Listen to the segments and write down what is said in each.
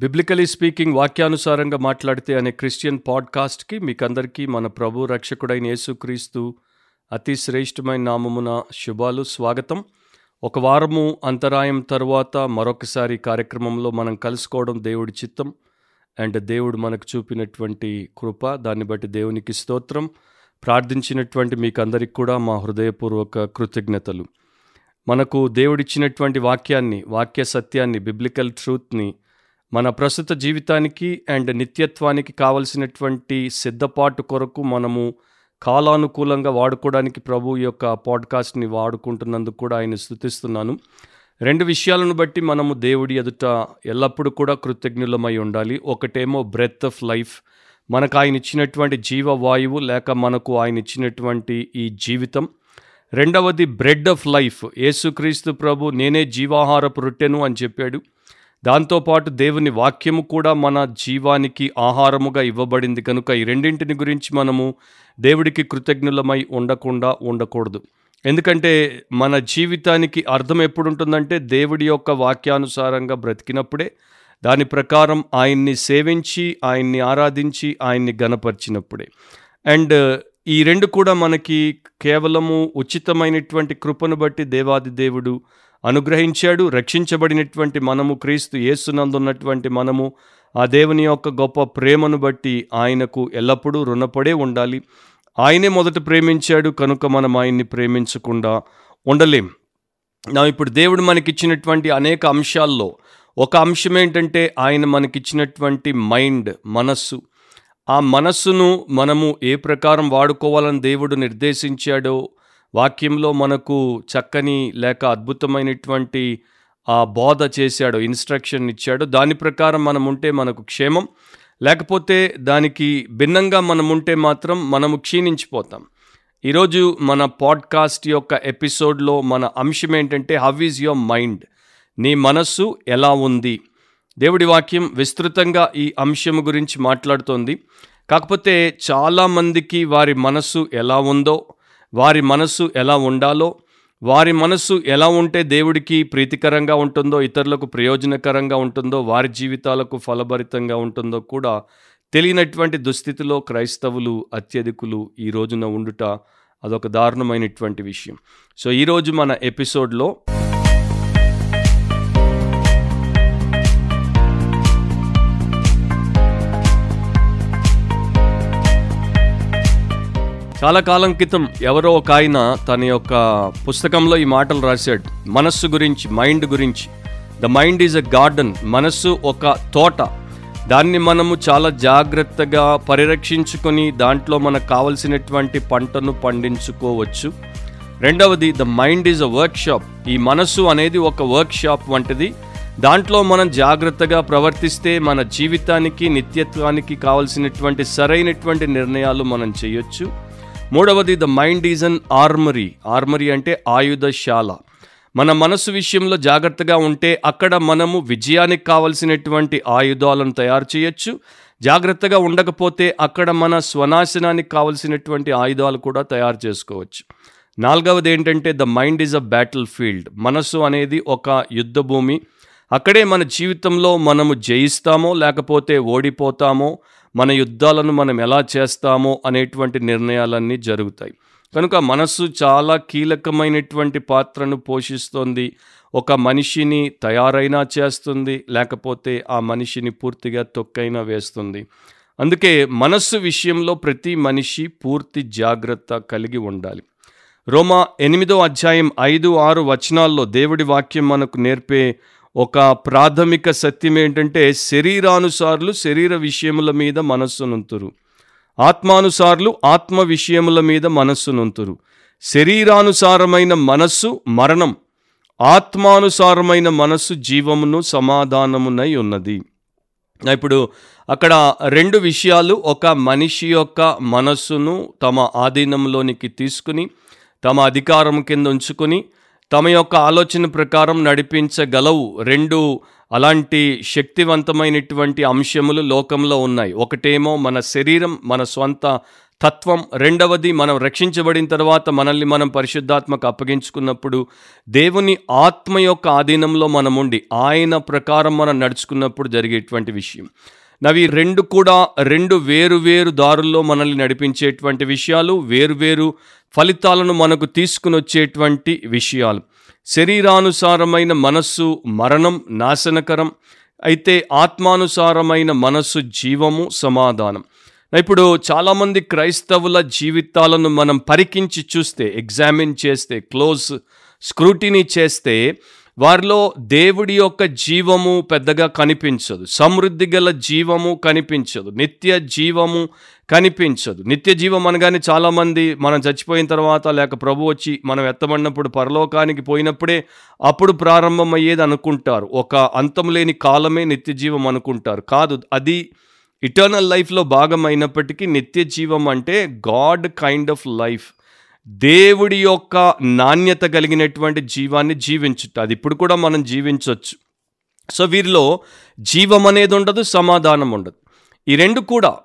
Biblically speaking వాక్యానుసారంగా మాట్లాడితే అనే క్రిస్టియన్ పాడ్కాస్ట్కి మీకందరికీ మన ప్రభు రక్షకుడైన యేసుక్రీస్తు అతి శ్రేష్టమైన నామమున శుభాలు స్వాగతం. ఒక వారము అంతరాయం తర్వాత మరొకసారి కార్యక్రమంలో మనం కలుసుకోవడం దేవుడి చిత్తం. అండ్ దేవుడు మనకు చూపినటువంటి కృప దాన్ని బట్టి దేవునికి స్తోత్రం. ప్రార్థించినటువంటి మీకందరికి కూడా మా హృదయపూర్వక కృతజ్ఞతలు. మనకు దేవుడిచ్చినటువంటి వాక్యాన్ని వాక్య సత్యాన్ని బిబ్లికల్ ట్రూత్ని మన ప్రస్తుత జీవితానికి అండ్ నిత్యత్వానికి కావలసినటువంటి సిద్ధపాటు కొరకు మనము కాలానుకూలంగా వాడుకోవడానికి ప్రభు యొక్క పాడ్కాస్ట్ని వాడుకుంటున్నందుకు కూడా ఆయన స్థుతిస్తున్నాను రెండు విషయాలను బట్టి మనము దేవుడి ఎదుట ఎల్లప్పుడూ కూడా కృతజ్ఞులమై ఉండాలి. ఒకటేమో బ్రెత్ ఆఫ్ లైఫ్ మనకు ఆయన ఇచ్చినటువంటి జీవవాయువు లేక మనకు ఆయన ఇచ్చినటువంటి ఈ జీవితం. రెండవది బ్రెడ్ ఆఫ్ లైఫ్ యేసుక్రీస్తు ప్రభు నేనే జీవాహారపు రొట్టెను అని చెప్పాడు. దాంతోపాటు దేవుని వాక్యము కూడా మన జీవానికి ఆహారముగా ఇవ్వబడింది కనుక ఈ రెండింటిని గురించి మనము దేవుడికి కృతజ్ఞులమై ఉండకుండా ఉండకూడదు. ఎందుకంటే మన జీవితానికి అర్థం ఎప్పుడుంటుందంటే దేవుడి యొక్క వాక్యానుసారంగా బ్రతికినప్పుడే దాని ప్రకారం ఆయన్ని సేవించి ఆయన్ని ఆరాధించి ఆయన్ని గనపరిచినప్పుడే అండ్ ఈ రెండు కూడా మనకి కేవలము ఉచితమైనటువంటి కృపను బట్టి దేవాది దేవుడు అనుగ్రహించాడు రక్షించబడినటువంటి మనము క్రీస్తు యేసునందున్నటువంటి మనము ఆ దేవుని యొక్క గొప్ప ప్రేమను బట్టి ఆయనకు ఎల్లప్పుడూ రుణపడే ఉండాలి. ఆయనే మొదట ప్రేమించాడు కనుక మనం ఆయన్ని ప్రేమించకుండా ఉండలేం. నా ఇప్పుడు దేవుడు మనకిచ్చినటువంటి అనేక అంశాల్లో ఒక అంశం ఏంటంటే ఆయన మనకిచ్చినటువంటి మైండ్ మనస్సు. ఆ మనస్సును మనము ఏ ప్రకారం వాడుకోవాలని దేవుడు నిర్దేశించాడో వాక్యంలో మనకు చక్కని లేక అద్భుతమైనటువంటి ఆ బోధ చేశాడు ఇన్స్ట్రక్షన్ ఇచ్చాడు. దాని ప్రకారం మనం ఉంటే మనకు క్షేమం. లేకపోతే దానికి భిన్నంగా మనం ఉంటే మాత్రం మనము క్షీణించిపోతాం. ఈరోజు మన పాడ్కాస్ట్ యొక్క ఎపిసోడ్లో మన అంశం ఏంటంటే హవ్ ఈజ్ యువర్ మైండ్ నీ మనస్సు ఎలా ఉంది? దేవుడి వాక్యం విస్తృతంగా ఈ అంశం గురించి మాట్లాడుతోంది. కాకపోతే చాలామందికి వారి మనస్సు ఎలా ఉందో వారి మనస్సు ఎలా ఉండాలో వారి మనస్సు ఎలా ఉంటే దేవుడికి ప్రీతికరంగా ఉంటుందో ఇతరులకు ప్రయోజనకరంగా ఉంటుందో వారి జీవితాలకు ఫలభరితంగా ఉంటుందో కూడా తెలియనటువంటి దుస్థితిలో క్రైస్తవులు అత్యధికులు ఈ రోజున ఉండుట అదొక దారుణమైనటువంటి విషయం. సో ఈరోజు మన ఎపిసోడ్లో చాలా కాలం క్రితం ఎవరో ఒక ఆయన తన యొక్క పుస్తకంలో ఈ మాటలు రాశాడు. మనస్సు గురించి మైండ్ గురించి. The mind is a garden. మనస్సు ఒక తోట. దాన్ని మనము చాలా జాగ్రత్తగా పరిరక్షించుకొని దాంట్లో మనకు కావలసినటువంటి పంటను పండించుకోవచ్చు. రెండవది the mind is a workshop. ఈ మనస్సు అనేది ఒక వర్క్షాప్ వంటిది. దాంట్లో మనం జాగ్రత్తగా ప్రవర్తిస్తే మన జీవితానికి నిత్యత్వానికి కావలసినటువంటి సరైనటువంటి నిర్ణయాలు మనం చేయొచ్చు. మూడవది the mind is an armoury. Armoury అంటే ఆయుధశాల. మన మనసు విషయంలో జాగ్రత్తగా ఉంటే అక్కడ మనము విజయానికి కావలసినటువంటి ఆయుధాలను తయారు చేయొచ్చు. జాగ్రత్తగా ఉండకపోతే అక్కడ మన స్వనాశనానికి కావలసినటువంటి ఆయుధాలు కూడా తయారు చేసుకోవచ్చు. నాలుగవది ఏంటంటే the mind is a battlefield మనస్సు అనేది ఒక యుద్ధ భూమి అక్కడే మన జీవితంలో మనము జయిస్తామో లేకపోతే ఓడిపోతామో మన యుద్ధాలను మనం ఎలా చేస్తామో అనేటువంటి నిర్ణయాలన్నీ జరుగుతాయి. కనుక మనస్సు చాలా కీలకమైనటువంటి పాత్రను పోషిస్తోంది. ఒక మనిషిని తయారైనా చేస్తుంది లేకపోతే ఆ మనిషిని పూర్తిగా తొక్కైనా వేస్తుంది. అందుకే మనస్సు విషయంలో ప్రతి మనిషి పూర్తి జాగ్రత్త కలిగి ఉండాలి. రోమా ఎనిమిదో అధ్యాయం ఐదు ఆరు వచనాల్లో దేవుడి వాక్యం మనకు నేర్పే ఒక ప్రాథమిక సత్యం ఏంటంటే శరీరానుసారులు శరీర విషయముల మీద మనస్సునుంతురు ఆత్మానుసారులు ఆత్మ విషయముల మీద మనస్సునుంతురు శరీరానుసారమైన మనస్సు మరణం ఆత్మానుసారమైన మనస్సు జీవమును సమాధానమునై ఉన్నది. ఇప్పుడు అక్కడ రెండు విషయాలు ఒక మనిషి యొక్క మనస్సును తమ ఆధీనంలోనికి తీసుకుని తమ అధికారం కింద ఉంచుకొని తమ యొక్క ఆలోచన ప్రకారం నడిపించగలవు. రెండు అలాంటి శక్తివంతమైనటువంటి అంశములు లోకంలో ఉన్నాయి. ఒకటేమో మన శరీరం మన స్వంత తత్వం. రెండవది మనం రక్షించబడిన తర్వాత మనల్ని మనం పరిశుద్ధాత్మకు అప్పగించుకున్నప్పుడు దేవుని ఆత్మ యొక్క ఆధీనంలో మనం ఉండి ఆయన ప్రకారం మనం నడుచుకున్నప్పుడు జరిగేటువంటి విషయం. నవి రెండు కూడా రెండు వేరు వేరు దారుల్లో మనల్ని నడిపించేటువంటి విషయాలు వేరు ఫలితాలను మనకు తీసుకుని వచ్చేటువంటి విషయాలు. శరీరానుసారమైన మనస్సు మరణం నాశనకరం అయితే ఆత్మానుసారమైన మనస్సు జీవము సమాధానం. ఇప్పుడు చాలామంది క్రైస్తవుల జీవితాలను మనం పరికించి చూస్తే ఎగ్జామిన్ చేస్తే క్లోజ్ స్క్రూటినీ చేస్తే వారిలో దేవుడి యొక్క జీవము పెద్దగా కనిపించదు. సమృద్ధి గల జీవము కనిపించదు. నిత్య జీవము కనిపించదు. నిత్య జీవం అనగానే చాలామంది మనం చచ్చిపోయిన తర్వాత లేక ప్రభు వచ్చి మనం ఎత్తబడినప్పుడు పరలోకానికి పోయినప్పుడే అప్పుడు ప్రారంభమయ్యేది అనుకుంటారు. ఒక అంతం లేని కాలమే నిత్య జీవం అనుకుంటారు. కాదు అది ఇటర్నల్ లైఫ్లో భాగమైనప్పటికీ నిత్య జీవం అంటే గాడ్ కైండ్ ఆఫ్ లైఫ్ దేవుడి యొక్క నాణ్యత కలిగినటువంటి జీవాన్ని జీవించుట. అది ఇప్పుడు కూడా మనం జీవించవచ్చు సో వీరిలో జీవం అనేది ఉండదు సమాధానం ఉండదు. ఈ రెండు కూడా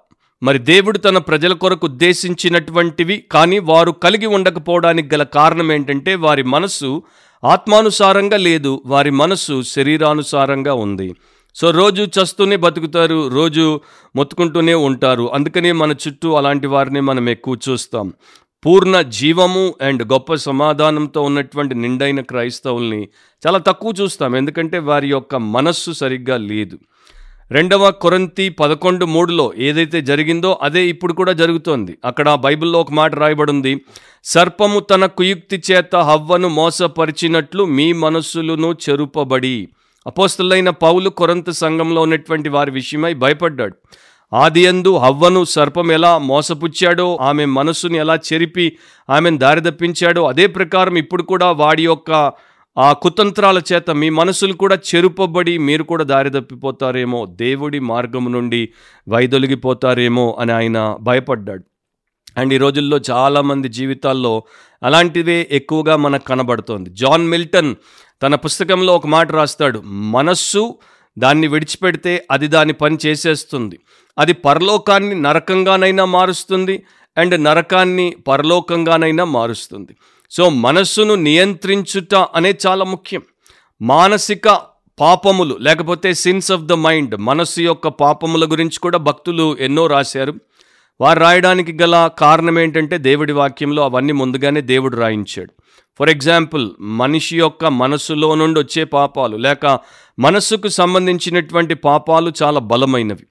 మరి దేవుడు తన ప్రజల కొరకు ఉద్దేశించినటువంటివి కానీ వారు కలిగి ఉండకపోవడానికి గల కారణం ఏంటంటే వారి మనసు ఆత్మానుసారంగా లేదు వారి మనసు శరీరానుసారంగా ఉంది. సో రోజు చస్తూనే బతుకుతారు రోజు మొత్తుకుంటూనే ఉంటారు. అందుకనే మన చుట్టూ అలాంటి వారిని మనం ఎక్కువ చూస్తాం. పూర్ణ జీవము అండ్ గొప్ప సమాధానంతో ఉన్నటువంటి నిండైన క్రైస్తవుల్ని చాలా తక్కువ చూస్తాం. ఎందుకంటే వారి యొక్క మనస్సు సరిగ్గా లేదు. రెండవ కొరంతి పదకొండు మూడులో ఏదైతే జరిగిందో అదే ఇప్పుడు కూడా జరుగుతోంది. అక్కడ బైబిల్లో ఒక మాట రాయబడింది. సర్పము తన కుయుక్తి చేత హవ్వను మోసపరిచినట్లు మీ మనస్సులను చెరుపబడి. అపోస్తులైన పౌలు కొరంత సంఘంలో ఉన్నటువంటి వారి విషయమై భయపడ్డాడు. ఆదియందు హవ్వను సర్పం ఎలా మోసపుచ్చాడో ఆమె మనస్సుని ఎలా చెరిపి ఆమెను దారిదప్పించాడో అదే ప్రకారం ఇప్పుడు కూడా వాడి యొక్క ఆ కుతంత్రాల చేత మీ మనసులు కూడా చెరుపబడి మీరు కూడా దారి తప్పిపోతారేమో దేవుడి మార్గం నుండి వైదొలిగిపోతారేమో అని ఆయన భయపడ్డాడు. అండ్ ఈ రోజుల్లో చాలామంది జీవితాల్లో అలాంటివే ఎక్కువగా మనకు కనబడుతోంది. జాన్ మిల్టన్ తన పుస్తకంలో ఒక మాట రాస్తాడు మనస్సు దాన్ని విడిచిపెడితే అది దాని పని చేసేస్తుంది. అది పరలోకాన్ని నరకంగానైనా మారుస్తుంది అండ్ నరకాన్ని పరలోకంగానైనా మారుస్తుంది. సో మనస్సును నియంత్రించుట అనే చాలా ముఖ్యం. మానసిక పాపములు లేకపోతే సిన్స్ ఆఫ్ ద మైండ్ మనస్సు యొక్క పాపముల గురించి కూడా భక్తులు ఎన్నో రాశారు. వారు రాయడానికి గల కారణం ఏంటంటే దేవుడి వాక్యంలో అవన్నీ ముందుగానే దేవుడు రాయించాడు. ఫర్ ఎగ్జాంపుల్ మనిషి యొక్క మనస్సులో నుండి వచ్చే పాపాలు లేక మనస్సుకు సంబంధించినటువంటి పాపాలు చాలా బలమైనవి.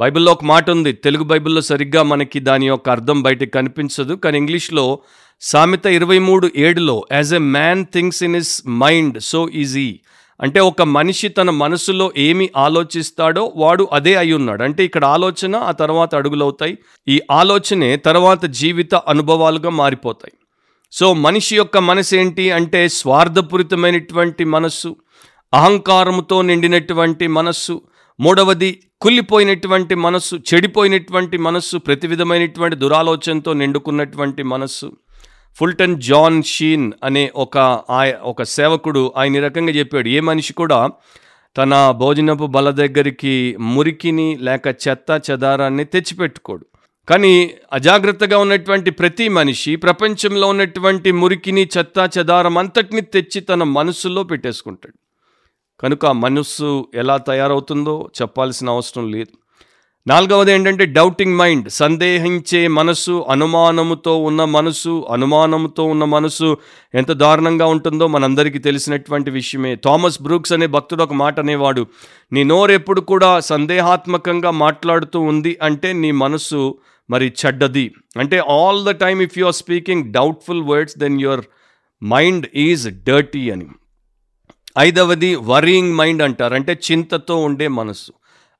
బైబిల్లో ఒక మాట ఉంది. తెలుగు బైబిల్లో సరిగ్గా మనకి దాని యొక్క అర్థం బయటకు కనిపించదు. కానీ ఇంగ్లీష్లో సామెత ఇరవై మూడు ఏడులో as a man thinks in his mind so is he అంటే ఒక మనిషి తన మనసులో ఏమి ఆలోచిస్తాడో వాడు అదే అయి ఉన్నాడు. అంటే ఇక్కడ ఆలోచన ఆ తర్వాత అడుగులవుతాయి ఈ ఆలోచనే తర్వాత జీవిత అనుభవాలుగా మారిపోతాయి. సో మనిషి యొక్క మనసు ఏంటి అంటే స్వార్థపూరితమైనటువంటి మనస్సు అహంకారముతో నిండినటువంటి మనస్సు మూడవది కుళ్ళిపోయినటువంటి మనస్సు చెడిపోయినటువంటి మనస్సు ప్రతి విధమైనటువంటి దురాలోచనతో నిండుకున్నటువంటి మనస్సు ఫుల్టన్ జాన్ షీన్ అనే ఒక ఆయ ఒక సేవకుడు ఆయన రకంగా చెప్పాడు. ఏ మనిషి కూడా తన భోజనపు బల దగ్గరికి మురికిని లేక చెత్త చెదారాన్ని తెచ్చిపెట్టుకోడు. కానీ అజాగ్రత్తగా ఉన్నటువంటి ప్రతి మనిషి ప్రపంచంలో ఉన్నటువంటి మురికిని చెత్త చెదారం అంతటిని తెచ్చి తన మనస్సులో పెట్టేసుకుంటాడు. కనుక మనస్సు ఎలా తయారవుతుందో చెప్పాల్సిన అవసరం లేదు. నాలుగవది ఏంటంటే డౌటింగ్ మైండ్ సందేహించే మనసు అనుమానముతో ఉన్న మనసు అనుమానముతో ఉన్న మనసు ఎంత దారుణంగా ఉంటుందో మనందరికీ తెలిసినటువంటి విషయమే. థామస్ బ్రూక్స్ అనే భక్తుడు ఒక మాట అనేవాడు నీ నోరు ఎప్పుడు కూడా సందేహాత్మకంగా మాట్లాడుతూ ఉంది అంటే నీ మనసు మరి చెడ్డది. అంటే all the time if you are speaking doubtful words then your mind is dirty అని. ఐదవది వరీయింగ్ మైండ్ అంటారు అంటే చింతతో ఉండే మనసు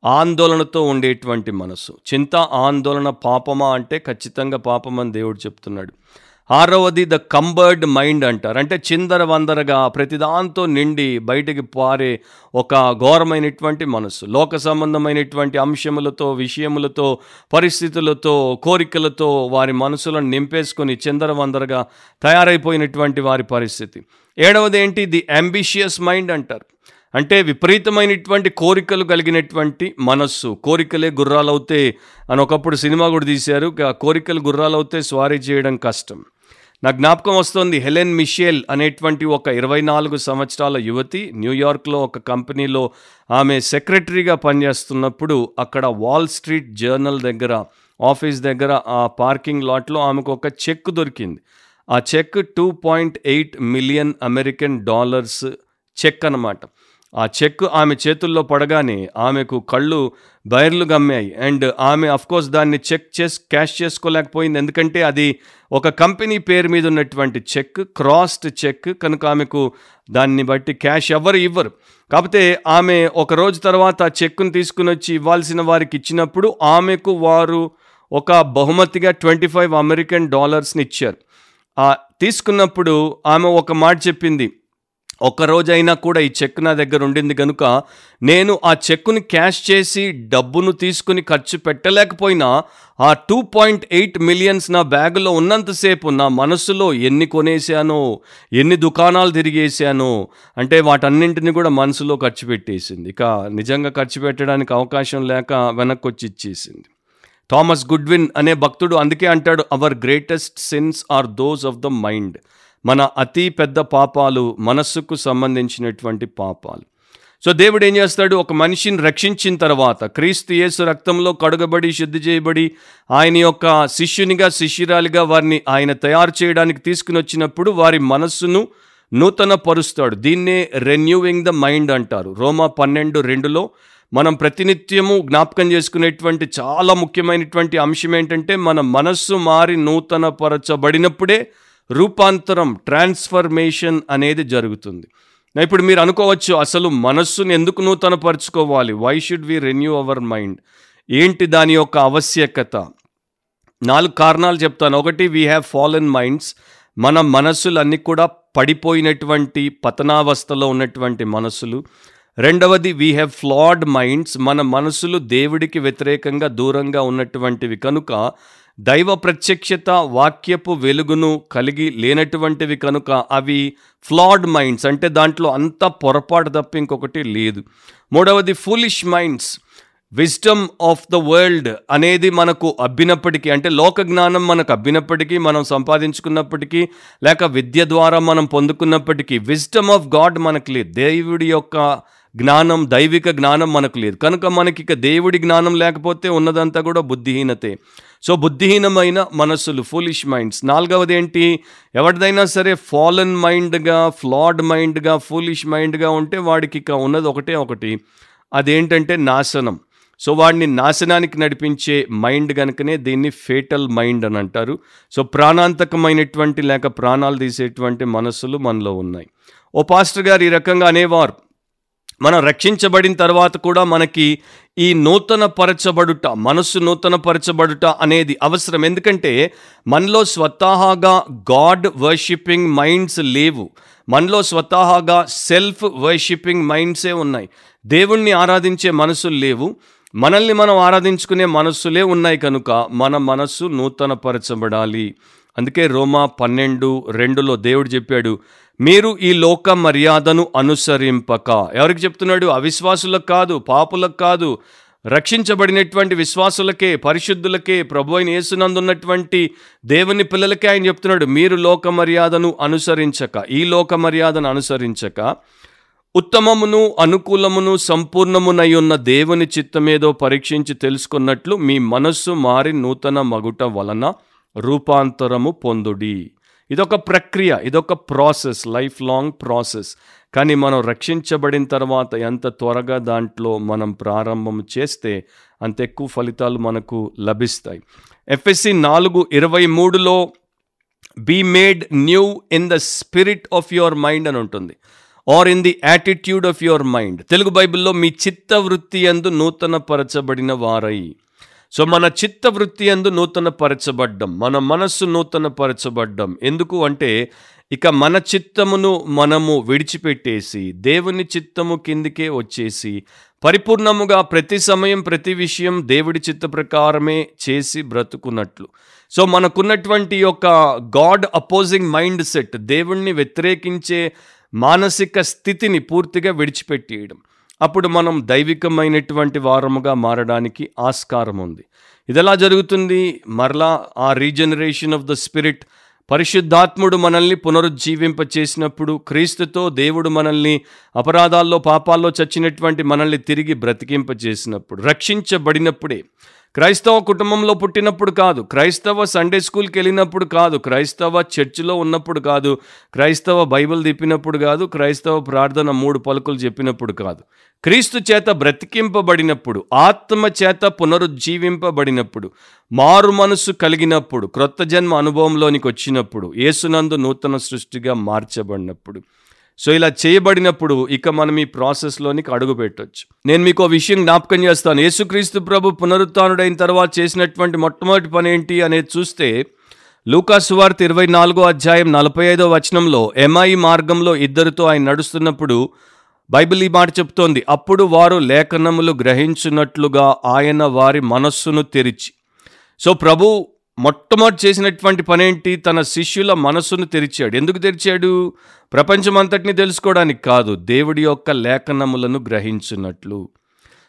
ఆందోళనతో ఉండేటువంటి మనసు చింత ఆందోళన పాపమా అంటే ఖచ్చితంగా పాపమని దేవుడు చెప్తున్నాడు. ఆరవది ద కంబర్డ్ మైండ్ అంటారు. అంటే చిందర వందరగా ప్రతిదాంతో నిండి బయటికి పారే ఒక ఘోరమైనటువంటి మనసు లోక సంబంధమైనటువంటి అంశములతో విషయములతో పరిస్థితులతో కోరికలతో వారి మనసులను నింపేసుకొని చిందర వందరగా తయారైపోయినటువంటి వారి పరిస్థితి. ఏడవది ఏంటి? ది అంబిషియస్ మైండ్ అంటారు. అంటే విపరీతమైనటువంటి కోరికలు కలిగినటువంటి మనస్సు. కోరికలే గుర్రాలవుతే అని ఒకప్పుడు సినిమా కూడా తీశారు. ఆ కోరికలు గుర్రాలవుతే స్వారీ చేయడం కష్టం. నా జ్ఞాపకం వస్తుంది హెలెన్ మిషేల్ అనేటువంటి ఒక ఇరవై నాలుగు సంవత్సరాల యువతి న్యూయార్క్లో ఒక కంపెనీలో ఆమె సెక్రటరీగా పనిచేస్తున్నప్పుడు అక్కడ వాల్ స్ట్రీట్ జర్నల్ దగ్గర ఆఫీస్ దగ్గర ఆ పార్కింగ్ లాట్లో ఆమెకు ఒక చెక్ దొరికింది. ఆ check two point eight million American dollars check అన్నమాట. ఆ చెక్ ఆమె చేతుల్లో పడగానే ఆమెకు కళ్ళు బైర్లు గమ్మాయి. అండ్ ఆమె అఫ్కోర్స్ దాన్ని చెక్ చేసి క్యాష్ చేసుకోలేకపోయింది. ఎందుకంటే అది ఒక కంపెనీ పేరు మీద ఉన్నటువంటి చెక్ క్రాస్డ్ చెక్ కనుక ఆమెకు దాన్ని బట్టి క్యాష్ ఎవరు ఇవ్వరు. కాకపోతే ఆమె ఒక రోజు తర్వాత ఆ చెక్కును తీసుకుని వచ్చి ఇవ్వాల్సిన వారికి ఇచ్చినప్పుడు ఆమెకు వారు ఒక బహుమతిగా ట్వంటీ ఫైవ్ అమెరికన్ డాలర్స్ని ఇచ్చారు. తీసుకున్నప్పుడు ఆమె ఒక మాట చెప్పింది. ఒక్కరోజైనా కూడా ఈ చెక్ నా దగ్గర ఉండింది కనుక నేను ఆ చెక్కుని క్యాష్ చేసి డబ్బును తీసుకుని ఖర్చు పెట్టలేకపోయినా ఆ టూ పాయింట్ ఎయిట్ మిలియన్స్ నా బ్యాగులో ఉన్నంతసేపు నా మనసులో ఎన్ని కొనేసానో ఎన్ని దుకాణాలు తిరిగేసానో అంటే వాటన్నింటిని కూడా మనసులో ఖర్చు పెట్టేసింది. ఇక నిజంగా ఖర్చు పెట్టడానికి అవకాశం లేక వెనక్కి వచ్చి ఇచ్చేసింది థామస్ గుడ్విన్ అనే భక్తుడు అందుకే అంటాడు our greatest sins are those of the mind మన అతి పెద్ద పాపాలు మనస్సుకు సంబంధించినటువంటి పాపాలు. సో దేవుడు ఏం చేస్తాడు? ఒక మనిషిని రక్షించిన తర్వాత క్రీస్తు యేసు రక్తంలో కడుగబడి శుద్ధి చేయబడి ఆయన యొక్క శిష్యునిగా శిష్యురాలిగా వారిని ఆయన తయారు చేయడానికి తీసుకుని వచ్చినప్పుడు వారి మనస్సును నూతన పరుస్తాడు దీన్నే రెన్యూవింగ్ ద మైండ్ అంటారు. రోమా పన్నెండు రెండులో మనం ప్రతినిత్యము జ్ఞాపకం చేసుకునేటువంటి చాలా ముఖ్యమైనటువంటి అంశం ఏంటంటే మన మనస్సు మారి నూతన పరచబడినప్పుడే రూపాంతరం ట్రాన్స్ఫర్మేషన్ అనేది జరుగుతుంది. ఇప్పుడు మీరు అనుకోవచ్చు అసలు మనస్సును ఎందుకు నూతనపరుచుకోవాలి? Why should we renew our mind ఏంటి దాని యొక్క ఆవశ్యకత? నాలుగు కారణాలు చెప్తాను. ఒకటి వీ హ్యావ్ ఫాలన్ మైండ్స్ మన మనస్సులన్నీ కూడా పడిపోయినటువంటి పతనావస్థలో ఉన్నటువంటి మనస్సులు. రెండవది వీ హ్యావ్ ఫ్లాడ్ మైండ్స్ మన మనసులు దేవుడికి వ్యతిరేకంగా దూరంగా ఉన్నటువంటివి. కనుక దైవ ప్రత్యక్షత వాక్యపు వెలుగును కలిగి లేనటువంటివి కనుక అవి ఫ్లాడ్ మైండ్స్ అంటే దాంట్లో అంత పొరపాటు తప్ప ఇంకొకటి లేదు. మూడవది foolish minds wisdom of the world అనేది మనకు అబ్బినప్పటికీ అంటే లోక జ్ఞానం మనకు అబ్బినప్పటికీ మనం సంపాదించుకున్నప్పటికీ లేక విద్య ద్వారా మనం పొందుకున్నప్పటికీ విజ్డమ్ ఆఫ్ గాడ్ మనకు లేదు. దేవుడి యొక్క జ్ఞానం దైవిక జ్ఞానం మనకు లేదు. కనుక మనకి ఇక దేవుడి జ్ఞానం లేకపోతే ఉన్నదంతా కూడా బుద్ధిహీనతే. సో బుద్ధిహీనమైన మనస్సులు ఫూలిష్ మైండ్స్ నాలుగవది ఏంటి? ఎవరిదైనా సరే ఫాలన్ మైండ్గా ఫ్లాడ్ మైండ్గా ఫూలిష్ మైండ్గా ఉంటే వాడికి ఇక ఉన్నది ఒకటే ఒకటి. అదేంటంటే నాశనం. సో వాడిని నాశనానికి నడిపించే మైండ్ కనుకనే దీన్ని ఫేటల్ మైండ్ అని అంటారు. సో ప్రాణాంతకమైనటువంటి లేక ప్రాణాలు తీసేటువంటి మనస్సులు మనలో ఉన్నాయి. ఓ పాస్టర్ గారు ఈ రకంగా అనేవారు. మనం రక్షించబడిన తర్వాత కూడా మనకి ఈ నూతన పరచబడుట మనస్సు నూతన పరచబడుట అనేది అవసరం. ఎందుకంటే మనలో స్వతహాగా గాడ్ వర్షిపింగ్ మైండ్స్ లేవు. మనలో స్వతహాగా సెల్ఫ్ వర్షిపింగ్ మైండ్సే ఉన్నాయి. దేవుణ్ణి ఆరాధించే మనసులు లేవు. మనల్ని మనం ఆరాధించుకునే మనస్సులే ఉన్నాయి కనుక మన మనస్సు నూతన పరచబడాలి అందుకే రోమా పన్నెండు రెండులో దేవుడు చెప్పాడు మీరు ఈ లోక మర్యాదను అనుసరింపక. ఎవరికి చెప్తున్నాడు? అవిశ్వాసులకు కాదు పాపులకు కాదు. రక్షించబడినటువంటి విశ్వాసులకే పరిశుద్ధులకే ప్రభు అయిన యేసునందున్నటువంటి దేవుని పిల్లలకే ఆయన చెప్తున్నాడు మీరు లోక మర్యాదను అనుసరించక. ఈ లోక మర్యాదను అనుసరించక. ఉత్తమమును అనుకూలమును సంపూర్ణమునై ఉన్న దేవుని చిత్తమేదో పరీక్షించి తెలుసుకున్నట్లు మీ మనస్సు మారి నూతన మగుట వలన రూపాంతరము పొందుడి. ఇదొక ప్రక్రియ ఇదొక ప్రాసెస్ లైఫ్ లాంగ్ ప్రాసెస్. కానీ మనం రక్షించబడిన తర్వాత ఎంత త్వరగా దాంట్లో మనం ప్రారంభం చేస్తే అంత ఎక్కువ ఫలితాలు మనకు లభిస్తాయి. ఎఫ్ఎస్సి నాలుగు ఇరవై మూడులో be made new in the spirit of your mind అని ఉంటుంది. Or in the attitude of your mind Telugu బైబిల్లో మీ చిత్త వృత్తి ఎందు నూతన పరచబడిన వారై సో మన చిత్త వృత్తి ఎందు నూతన పరచబడ్డం మన మనస్సు నూతన పరచబడ్డం ఎందుకు అంటే ఇక మన చిత్తమును మనము విడిచిపెట్టేసి దేవుని చిత్తము కిందికే వచ్చేసి పరిపూర్ణముగా ప్రతి సమయం ప్రతి విషయం దేవుడి చిత్త ప్రకారమే చేసి బ్రతుకున్నట్లు. సో మనకున్నటువంటి యొక్క గాడ్ అపోజింగ్ మైండ్ సెట్ దేవుణ్ణి వ్యతిరేకించే మానసిక స్థితిని పూర్తిగా విడిచిపెట్టేయడం. అప్పుడు మనం దైవికమైనటువంటి వారముగా మారడానికి ఆస్కారం ఉంది ఇది ఎలా జరుగుతుంది? మరలా ఆ రీజనరేషన్ ఆఫ్ ద స్పిరిట్ పరిశుద్ధాత్ముడు మనల్ని పునరుజ్జీవింప చేసినప్పుడు క్రీస్తుతో దేవుడు మనల్ని అపరాధాల్లో పాపాల్లో చచ్చినటువంటి మనల్ని తిరిగి బ్రతికింప చేసినప్పుడు రక్షించబడినప్పుడే. క్రైస్తవ కుటుంబంలో పుట్టినప్పుడు కాదు క్రైస్తవ సండే స్కూల్కి వెళ్ళినప్పుడు కాదు క్రైస్తవ చర్చిలో ఉన్నప్పుడు కాదు క్రైస్తవ బైబిల్ తిప్పినప్పుడు కాదు క్రైస్తవ ప్రార్థన మూడు పలుకులు చెప్పినప్పుడు కాదు. క్రీస్తు చేత బ్రతికింపబడినప్పుడు ఆత్మ చేత పునరుజ్జీవింపబడినప్పుడు మారు మనసు కలిగినప్పుడు క్రొత్త జన్మ అనుభవంలోనికి వచ్చినప్పుడు యేసునందు నూతన సృష్టిగా మార్చబడినప్పుడు. సో ఇలా చేయబడినప్పుడు ఇక మనం ఈ ప్రాసెస్లోనికి అడుగు పెట్టవచ్చు నేను మీకు ఒక విషయం జ్ఞాపకం చేస్తాను. యేసుక్రీస్తు ప్రభు పునరుత్డైన తర్వాత చేసినటువంటి మొట్టమొదటి పని ఏంటి అనేది చూస్తే లూకాసువార్త ఇరవై నాలుగో అధ్యాయం నలభై ఐదో వచనంలో ఎంఐ మార్గంలో ఇద్దరితో ఆయన నడుస్తున్నప్పుడు బైబిల్ ఈ మాట చెప్తోంది. అప్పుడు వారు లేఖనములు గ్రహించినట్లుగా ఆయన వారి మనస్సును తెరిచి. సో ప్రభు మొట్టమొదటి చేసినటువంటి పనేంటి? తన శిష్యుల మనస్సును తెరిచాడు. ఎందుకు తెరిచాడు? ప్రపంచమంతటిని తెలుసుకోవడానికి కాదు. దేవుడి యొక్క లేఖనములను గ్రహించినట్లు.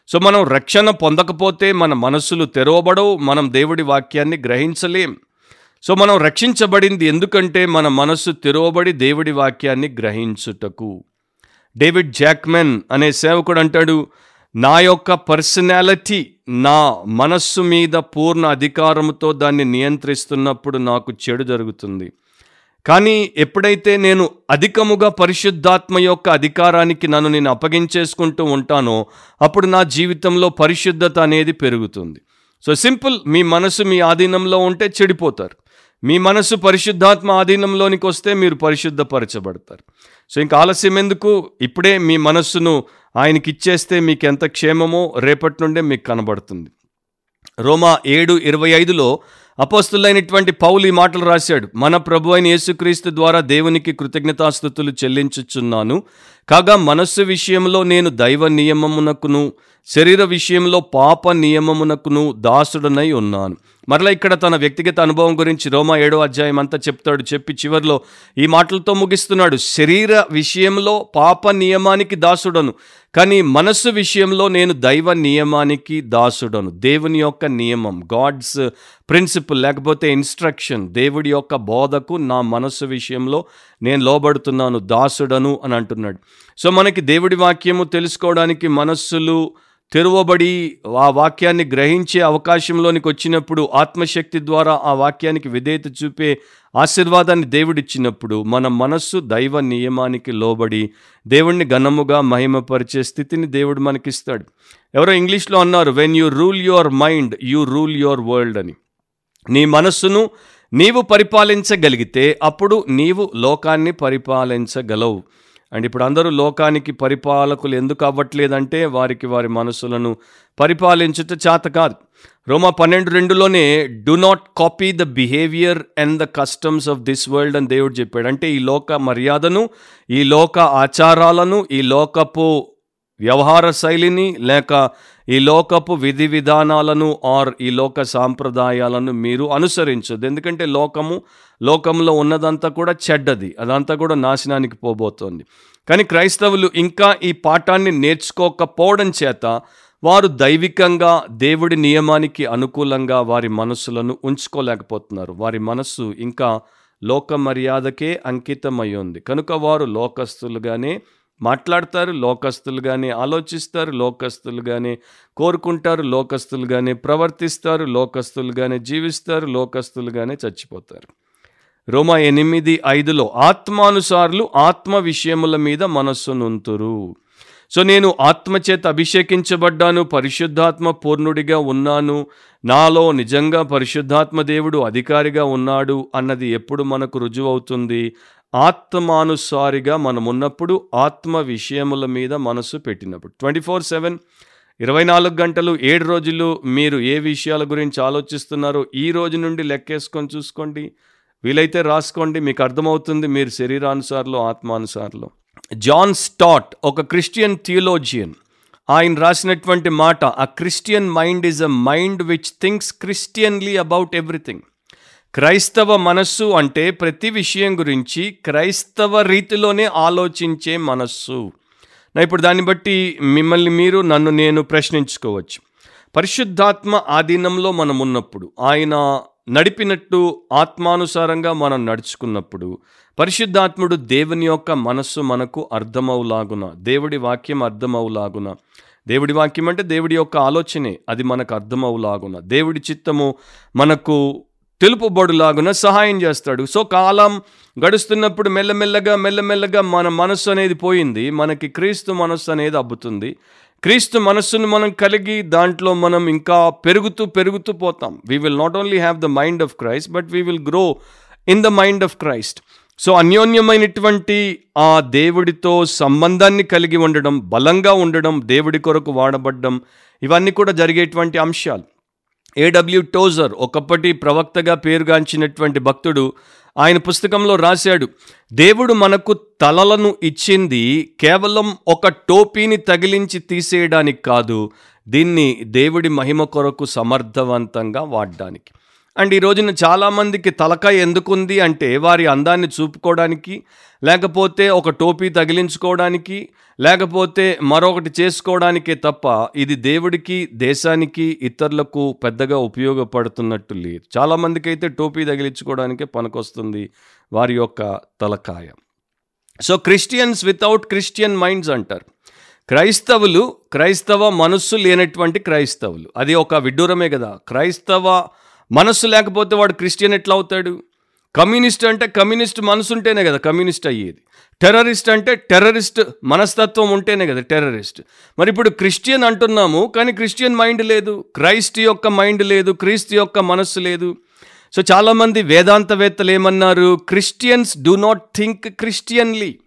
సో మనం రక్షణ పొందకపోతే మన మనస్సులు తెరవబడవు. మనం దేవుడి వాక్యాన్ని గ్రహించలేం. సో మనం రక్షించబడింది ఎందుకంటే మన మనస్సు తెరవబడి దేవుడి వాక్యాన్ని గ్రహించుటకు. డేవిడ్ జాక్మెన్ అనే సేవకుడు అంటాడు నా యొక్క పర్సనాలిటీ నా మనస్సు మీద పూర్ణ అధికారంతో దాన్ని నియంత్రిస్తున్నప్పుడు నాకు చెడు జరుగుతుంది. కానీ ఎప్పుడైతే నేను అధికముగా పరిశుద్ధాత్మ యొక్క అధికారానికి నన్ను నేను అప్పగించేసుకుంటూ ఉంటానో అప్పుడు నా జీవితంలో పరిశుద్ధత అనేది పెరుగుతుంది. సో సింపుల్ మీ మనసు మీ ఆధీనంలో ఉంటే చెడిపోతారు. మీ మనసు పరిశుద్ధాత్మ ఆధీనంలోనికి వస్తే మీరు పరిశుద్ధపరచబడతారు. సో ఇంకా ఆలస్యం ఎందుకు? ఇప్పుడే మీ మనస్సును ఆయనకి ఇచ్చేస్తే మీకు ఎంత క్షేమమో రేపటి నుండే మీకు కనబడుతుంది. రోమా ఏడు ఇరవై ఐదులో అపోస్తులైనటువంటి పౌలు ఈ మాటలు రాశాడు మన ప్రభు అయిన యేసుక్రీస్తు ద్వారా దేవునికి కృతజ్ఞతాస్థుతులు చెల్లించుచున్నాను. కాగా మనస్సు విషయంలో నేను దైవ నియమమునకును శరీర విషయంలో పాప నియమమునకును దాసుడనై ఉన్నాను. మరలా ఇక్కడ తన వ్యక్తిగత అనుభవం గురించి రోమా ఏడో అధ్యాయం అంతా చెప్తాడు చెప్పి చివరిలో ఈ మాటలతో ముగిస్తున్నాడు శరీర విషయంలో పాప నియమానికి దాసుడను కానీ మనస్సు విషయంలో నేను దైవ నియమానికి దాసుడను. దేవుని యొక్క నియమం గాడ్స్ ప్రిన్సిపల్ లేకపోతే ఇన్స్ట్రక్షన్ దేవుడి యొక్క బోధకు నా మనస్సు విషయంలో నేను లోబడుతున్నాను దాసుడను అని అంటున్నాడు. సో మనకి దేవుడి వాక్యము తెలుసుకోవడానికి మనస్సులు తెరువబడి ఆ వాక్యాన్ని గ్రహించే అవకాశంలోనికి వచ్చినప్పుడు ఆత్మశక్తి ద్వారా ఆ వాక్యానికి విధేయత చూపే ఆశీర్వాదాన్ని దేవుడిచ్చినప్పుడు మన మనస్సు దైవ నియమానికి లోబడి దేవుణ్ణి ఘనముగా మహిమపరిచే స్థితిని దేవుడు మనకిస్తాడు. ఎవరో ఇంగ్లీష్లో అన్నారు when you rule your mind you rule your world అని. నీ మనస్సును నీవు పరిపాలించగలిగితే అప్పుడు నీవు లోకాన్ని పరిపాలించగలవు. అండ్ ఇప్పుడు అందరూ లోకానికి పరిపాలకులు ఎందుకు అవ్వట్లేదంటే వారికి వారి మనసులను పరిపాలించుట చేత కాదు. రోమా పన్నెండు రెండులోనే do not copy the behaviour and the customs of this world అని దేవుడు చెప్పాడు. అంటే ఈ లోక మర్యాదను ఈ లోక ఆచారాలను ఈ లోకపు వ్యవహార శైలిని లేక ఈ లోకపు విధి విధానాలను ఆర్ ఈ లోక సాంప్రదాయాలను మీరు అనుసరించదు. ఎందుకంటే లోకము లోకంలో ఉన్నదంతా కూడా చెడ్డది. అదంతా కూడా నాశనానికి పోబోతోంది. కానీ క్రైస్తవులు ఇంకా ఈ పాఠాన్ని నేర్చుకోకపోవడం చేత వారు దైవికంగా దేవుడి నియమానికి అనుకూలంగా వారి మనస్సులను ఉంచుకోలేకపోతున్నారు. వారి మనస్సు ఇంకా లోక మర్యాదకే అంకితమై ఉంది. కనుక వారు లోకస్తులుగానే మాట్లాడతారు లోకస్తులుగానే ఆలోచిస్తారు లోకస్తులుగానే కోరుకుంటారు లోకస్తులుగానే ప్రవర్తిస్తారు లోకస్తులుగానే జీవిస్తారు లోకస్తులుగానే చచ్చిపోతారు. రోమా ఎనిమిది ఐదులో ఆత్మానుసారులు ఆత్మ విషయముల మీద మనస్సునుంతురు సో నేను ఆత్మచేత అభిషేకించబడ్డాను పరిశుద్ధాత్మ పూర్ణుడిగా ఉన్నాను నాలో నిజంగా పరిశుద్ధాత్మ దేవుడు అధికారిగా ఉన్నాడు అన్నది ఎప్పుడు మనకు రుజువవుతుంది? ఆత్మానుసారిగా మనం ఉన్నప్పుడు ఆత్మ విషయముల మీద మనసు పెట్టినప్పుడు. ట్వంటీ ఫోర్ సెవెన్ ఇరవై నాలుగు గంటలు ఏడు రోజులు మీరు ఏ విషయాల గురించి ఆలోచిస్తున్నారో ఈ రోజు నుండి లెక్కేసుకొని చూసుకోండి. వీలైతే రాసుకోండి. మీకు అర్థమవుతుంది మీరు శరీరానుసార్లో ఆత్మానుసార్లో. జాన్ స్టాట్ ఒక క్రిస్టియన్ థియోలోజియన్. ఆయన రాసినటువంటి మాట a Christian mind is a mind which thinks Christianly about everything క్రైస్తవ మనస్సు అంటే ప్రతి విషయం గురించి క్రైస్తవ రీతిలోనే ఆలోచించే మనస్సు. నా ఇప్పుడు దాన్ని బట్టి మిమ్మల్ని మీరు నన్ను నేను ప్రశ్నించుకోవచ్చు. పరిశుద్ధాత్మ ఆధీనంలో మనం ఉన్నప్పుడు ఆయన నడిపినట్టు ఆత్మానుసారంగా మనం నడుచుకున్నప్పుడు పరిశుద్ధాత్ముడు దేవుని యొక్క మనస్సు మనకు అర్థమవులాగున దేవుడి వాక్యం అర్థమవులాగున దేవుడి వాక్యం అంటే దేవుడి యొక్క ఆలోచనే అది మనకు అర్థమవులాగున దేవుడి చిత్తము మనకు తెలుపుబడులాగున సహాయం చేస్తాడు. సో కాలం గడుస్తున్నప్పుడు మెల్లమెల్లగా మెల్లమెల్లగా మన మనస్సు అనేది పోయింది. మనకి క్రీస్తు మనస్సు అనేది అబ్బుతుంది. క్రీస్తు మనస్సును మనం కలిగి దాంట్లో మనం ఇంకా పెరుగుతూ పెరుగుతూ పోతాం. We will not only have the mind of Christ but we will grow in the mind of Christ so అన్యోన్యమైనటువంటి ఆ దేవుడితో సంబంధాన్ని కలిగి ఉండడం బలంగా ఉండడం దేవుడి కొరకు వాడబడ్డం ఇవన్నీ కూడా జరిగేటువంటి అంశాలు. ఏడబ్ల్యూ టోజర్ ఒకప్పటి ప్రవక్తగా పేరుగాంచినటువంటి భక్తుడు ఆయన పుస్తకంలో రాశాడు దేవుడు మనకు తలలను ఇచ్చింది కేవలం ఒక టోపీని తగిలించి తీసేయడానికి కాదు దీన్ని దేవుడి మహిమ కొరకు సమర్థవంతంగా వాడడానికి. అండ్ ఈ రోజున చాలామందికి తలకాయ ఎందుకుంది అంటే వారి అందాన్ని చూపుకోవడానికి లేకపోతే ఒక టోపీ తగిలించుకోవడానికి లేకపోతే మరొకటి చేసుకోవడానికే తప్ప ఇది దేవుడికి దేశానికి ఇతరులకు పెద్దగా ఉపయోగపడుతున్నట్టు లేదు. చాలామందికి అయితే టోపీ తగిలించుకోవడానికే పనికొస్తుంది వారి యొక్క తలకాయ. So Christians without Christian minds అంటారు. క్రైస్తవులు క్రైస్తవ మనస్సు లేనటువంటి క్రైస్తవులు. అది ఒక విడ్డూరమే కదా. క్రైస్తవ మనస్సు లేకపోతే వాడు క్రిస్టియన్ ఎట్లా అవుతాడు కమ్యూనిస్ట్ అంటే కమ్యూనిస్ట్ మనసు ఉంటేనే కదా కమ్యూనిస్ట్ అయ్యేది. టెర్రరిస్ట్ అంటే టెర్రరిస్ట్ మనస్తత్వం ఉంటేనే కదా టెర్రరిస్ట్. మరి ఇప్పుడు క్రిస్టియన్ అంటున్నాము కానీ క్రిస్టియన్ మైండ్ లేదు. క్రైస్ట్ యొక్క మైండ్ లేదు క్రీస్తు యొక్క మనస్సు లేదు. సో చాలామంది వేదాంతవేత్తలు ఏమన్నారు? Christians do not think Christianly.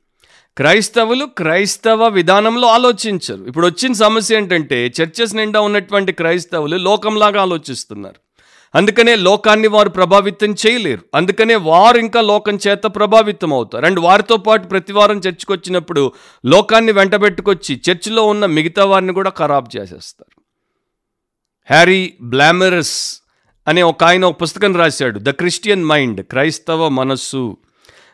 క్రైస్తవులు క్రైస్తవ విధానంలో ఆలోచించరు. ఇప్పుడు వచ్చిన సమస్య ఏంటంటే చర్చెస్ నిండా ఉన్నటువంటి క్రైస్తవులు లోకంలాగా ఆలోచిస్తున్నారు. అందుకనే లోకాన్ని వారు ప్రభావితం చేయలేరు. అందుకనే వారు ఇంకా లోకం చేత ప్రభావితం అవుతారు అండ్ వారితో పాటు ప్రతి వారం చర్చికి వచ్చినప్పుడు లోకాన్ని వెంటబెట్టుకొచ్చి చర్చిలో ఉన్న మిగతా వారిని కూడా ఖరాబ్ చేసేస్తారు. హ్యారీ బ్లామరస్ అనే ఒక ఆయన ఒక పుస్తకం రాశాడు. ద క్రిస్టియన్ మైండ్ క్రైస్తవ మనస్సు.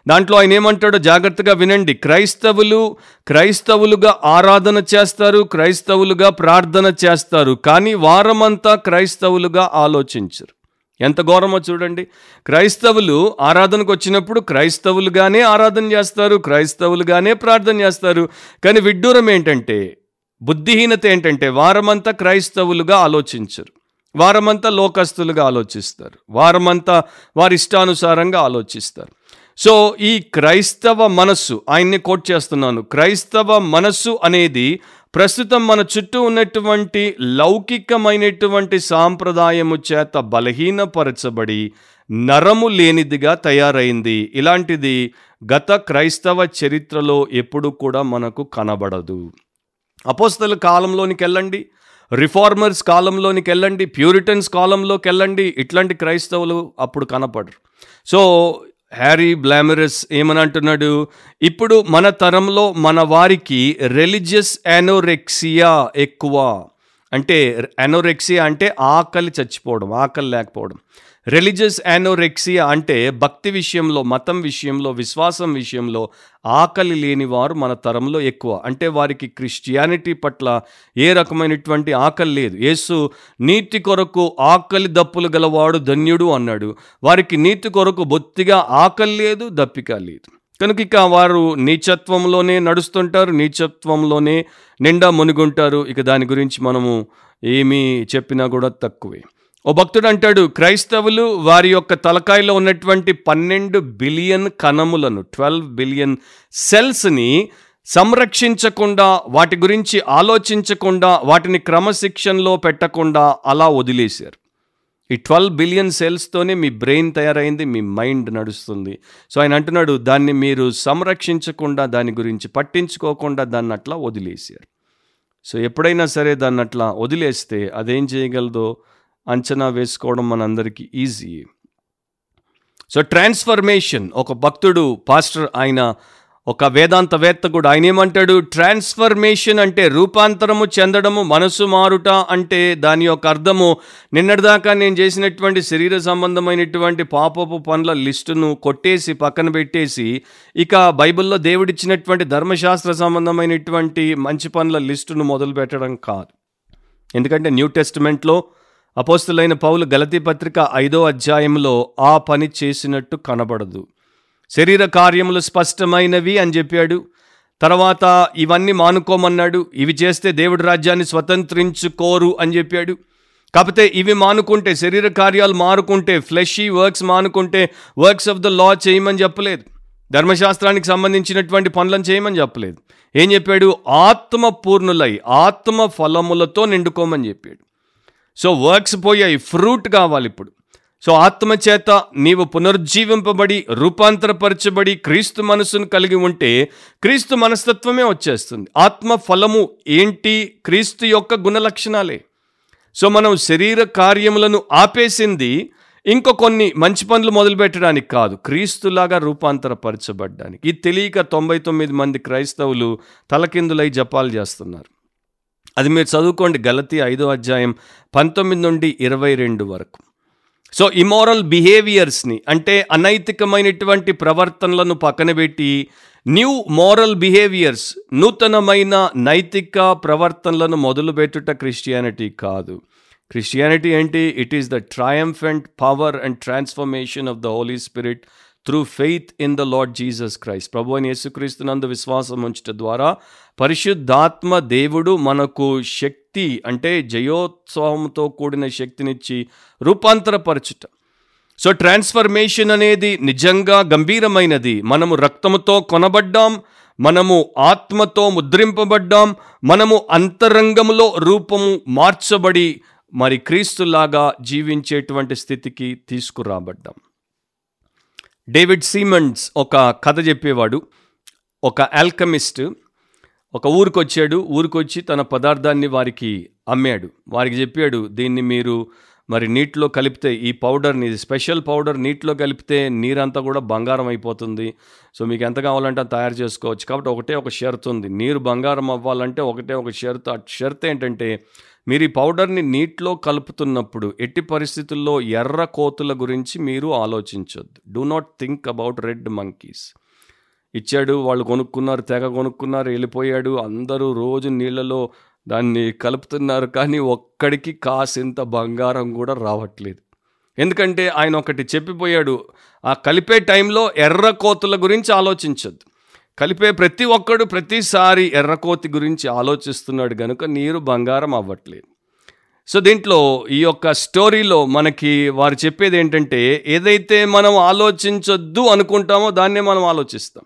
దాంట్లో ఆయన ఏమంటాడో జాగ్రత్తగా వినండి. క్రైస్తవులు క్రైస్తవులుగా ఆరాధన చేస్తారు క్రైస్తవులుగా ప్రార్థన చేస్తారు కానీ వారమంతా క్రైస్తవులుగా ఆలోచించరు. ఎంత ఘోరమో చూడండి. క్రైస్తవులు ఆరాధనకు వచ్చినప్పుడు క్రైస్తవులుగానే ఆరాధన చేస్తారు క్రైస్తవులుగానే ప్రార్థన చేస్తారు. కానీ విడ్డూరం ఏంటంటే బుద్ధిహీనత ఏంటంటే వారమంతా క్రైస్తవులుగా ఆలోచించరు. వారమంతా లోకస్తులుగా ఆలోచిస్తారు. వారమంతా వారి ఇష్టానుసారంగా ఆలోచిస్తారు. సో ఈ క్రైస్తవ మనస్సు ఆయన్ని కోట్ చేస్తున్నాను. క్రైస్తవ మనస్సు అనేది ప్రస్తుతం మన చుట్టూ ఉన్నటువంటి లౌకికమైనటువంటి సాంప్రదాయము చేత బలహీనపరచబడి నరము లేనిదిగా తయారైంది. ఇలాంటిది గత క్రైస్తవ చరిత్రలో ఎప్పుడు కూడా మనకు కనబడదు. అపోస్తల కాలంలోనికి వెళ్ళండి రిఫార్మర్స్ కాలంలోనికి వెళ్ళండి ప్యూరిటన్స్ కాలంలోకి వెళ్ళండి ఇట్లాంటి క్రైస్తవులు అప్పుడు కనపడరు. సో హ్యారీ బ్లామరస్ ఏమనంటున్నాడు? ఇప్పుడు మన తరంలో మన వారికి రిలీజియస్ యానోరెక్సియా ఎక్కువ. అంటే యానోరెక్సియా అంటే ఆకలి చచ్చిపోవడం ఆకలి లేకపోవడం. రిలీజియస్ యానోరెక్సియా అంటే భక్తి విషయంలో మతం విషయంలో విశ్వాసం విషయంలో ఆకలి లేని వారు మన తరంలో ఎక్కువ. అంటే వారికి క్రిస్టియానిటీ పట్ల ఏ రకమైనటువంటి ఆకలి లేదు. యేసు నీతి కొరకు ఆకలి దప్పులు గలవాడు ధన్యుడు అన్నాడు. వారికి నీతి కొరకు బొత్తిగా ఆకలి లేదు దప్పిక లేదు. కనుక ఇక వారు నీచత్వంలోనే నడుస్తుంటారు నీచత్వంలోనే నిండా మునిగుంటారు. ఇక దాని గురించి మనము ఏమీ చెప్పినా కూడా తక్కువే. ఓ భక్తుడు అంటాడు క్రైస్తవులు వారి యొక్క తలకాయలో ఉన్నటువంటి పన్నెండు బిలియన్ కణములను ట్వెల్వ్ బిలియన్ సెల్స్ని సంరక్షించకుండా వాటి గురించి ఆలోచించకుండా వాటిని క్రమశిక్షణలో పెట్టకుండా అలా వదిలేశారు. ఈ ట్వెల్వ్ బిలియన్ సెల్స్తోనే మీ బ్రెయిన్ తయారైంది మీ మైండ్ నడుస్తుంది. సో ఆయన అంటున్నాడు దాన్ని మీరు సంరక్షించకుండా దాని గురించి పట్టించుకోకుండా దాన్ని అట్లా వదిలేశారు. సో ఎప్పుడైనా సరే దాన్ని అట్లా వదిలేస్తే అదేం చేయగలదో అంచనా వేసుకోవడం మనందరికీ ఈజీ. సో ట్రాన్స్ఫర్మేషన్ ఒక భక్తుడు పాస్టర్ ఆయన ఒక వేదాంతవేత్త కూడా ఆయన ఏమంటాడు ట్రాన్స్ఫర్మేషన్ అంటే రూపాంతరము చెందడము మనసు మారుట అంటే దాని యొక్క అర్థము. నిన్నటిదాకా నేను చేసినటువంటి శరీర సంబంధమైనటువంటి పాపపు పనుల లిస్టును కొట్టేసి పక్కన పెట్టేసి ఇక బైబిల్లో దేవుడిచ్చినటువంటి ధర్మశాస్త్ర సంబంధమైనటువంటి మంచి పనుల లిస్టును మొదలు పెట్టడం కాదు. ఎందుకంటే న్యూ టెస్టిమెంట్లో అపోస్తులైన పౌలు గలతీ పత్రిక ఐదో అధ్యాయంలో ఆ పని చేసినట్టు కనబడదు. శరీర కార్యములు స్పష్టమైనవి అని చెప్పాడు. తర్వాత ఇవన్నీ మానుకోమన్నాడు. ఇవి చేస్తే దేవుడి రాజ్యాన్ని స్వతంత్రించుకోరు అని చెప్పాడు. కాకపోతే ఇవి మానుకుంటే శరీర కార్యాలు మారుకుంటే ఫ్లెషీ వర్క్స్ మానుకుంటే వర్క్స్ ఆఫ్ ద లా చేయమని చెప్పలేదు. ధర్మశాస్త్రానికి సంబంధించినటువంటి పనులను చేయమని చెప్పలేదు. ఏం చెప్పాడు? ఆత్మ పూర్ణులై ఆత్మ ఫలములతో నిండుకోమని చెప్పాడు. సో వర్క్స్ పోయాయి ఫ్రూట్ కావాలి ఇప్పుడు. సో ఆత్మ చేత నీవు పునరుజ్జీవింపబడి రూపాంతరపరచబడి క్రీస్తు మనసును కలిగి ఉంటే క్రీస్తు మనస్తత్వమే వచ్చేస్తుంది. ఆత్మ ఫలము ఏంటి? క్రీస్తు యొక్క గుణలక్షణాలే. సో మనం శరీర కార్యములను ఆపేసింది ఇంకో కొన్ని మంచి పనులు మొదలుపెట్టడానికి కాదు క్రీస్తులాగా రూపాంతరపరచబడ్డానికి. ఇది తెలియక తొంభై తొమ్మిది మంది క్రైస్తవులు తలకిందులై జపాలు చేస్తున్నారు. అది మీరు చదువుకోండి గలతి ఐదో అధ్యాయం పంతొమ్మిది నుండి ఇరవై రెండు వరకు. సో ఇమోరల్ బిహేవియర్స్ని అంటే అనైతికమైనటువంటి ప్రవర్తనలను పక్కన పెట్టి న్యూ మోరల్ బిహేవియర్స్ నూతనమైన నైతిక ప్రవర్తనలను మొదలుపెట్టుట క్రిస్టియానిటీ కాదు. క్రిస్టియానిటీ ఏంటి? It is the triumphant power and transformation of the Holy Spirit through faith in the Lord Jesus Christ ప్రభు అని యేసుక్రీస్తునందు విశ్వాసం ఉంచట ద్వారా పరిశుద్ధాత్మ దేవుడు మనకు శక్తి అంటే జయోత్సవంతో కూడిన శక్తినిచ్చి రూపాంతరపరచుట. సో ట్రాన్స్ఫర్మేషన్ అనేది నిజంగా గంభీరమైనది. మనము రక్తముతో కొనబడ్డాం మనము ఆత్మతో ముద్రింపబడ్డాం మనము అంతరంగములో రూపము మార్చబడి మరి క్రీస్తులాగా జీవించేటువంటి స్థితికి తీసుకురాబడ్డాం. డేవిడ్ సీమండ్స్ ఒక కథ చెప్పేవాడు. ఒక ఆల్కమిస్ట్ ఒక ఊరికి వచ్చాడు తన పదార్థాన్ని వారికి అమ్మాడు. వారికి చెప్పాడు దీన్ని మీరు మరి నీటిలో కలిపితే ఈ పౌడర్ని స్పెషల్ పౌడర్ నీటిలో కలిపితే నీరంతా కూడా బంగారం అయిపోతుంది. సో మీకు ఎంత కావాలంటే తయారు చేసుకోవచ్చు. కాబట్టి ఒకటే ఒక షరతు ఉంది. నీరు బంగారం అవ్వాలంటే ఒకటే ఒక షరతు. ఆ షరత్ ఏంటంటే మీరు ఈ పౌడర్ని నీటిలో కలుపుతున్నప్పుడు ఎట్టి పరిస్థితుల్లో ఎర్ర కోతుల గురించి మీరు ఆలోచించొద్దు. Do not think about red monkeys ఇచ్చాడు వాళ్ళు కొనుక్కున్నారు తెగ కొనుక్కున్నారు వెళ్ళిపోయాడు. అందరూ రోజు నీళ్ళలో దాన్ని కలుపుతున్నారు కానీ ఒక్కడికి కాసింత బంగారం కూడా రావట్లేదు. ఎందుకంటే ఆయన ఒకటి చెప్పిపోయాడు ఆ కలిపే టైంలో ఎర్ర కోతుల గురించి ఆలోచించద్దు. కలిపే ప్రతి ఒక్కడు ప్రతిసారి ఎర్రకోతి గురించి ఆలోచిస్తున్నాడు కనుక నీరు బంగారం అవ్వట్లేదు. సో దీంట్లో ఈ యొక్క స్టోరీలో మనకి వారు చెప్పేది ఏంటంటే ఏదైతే మనం ఆలోచించొద్దు అనుకుంటామో దాన్నే మనం ఆలోచిస్తాం.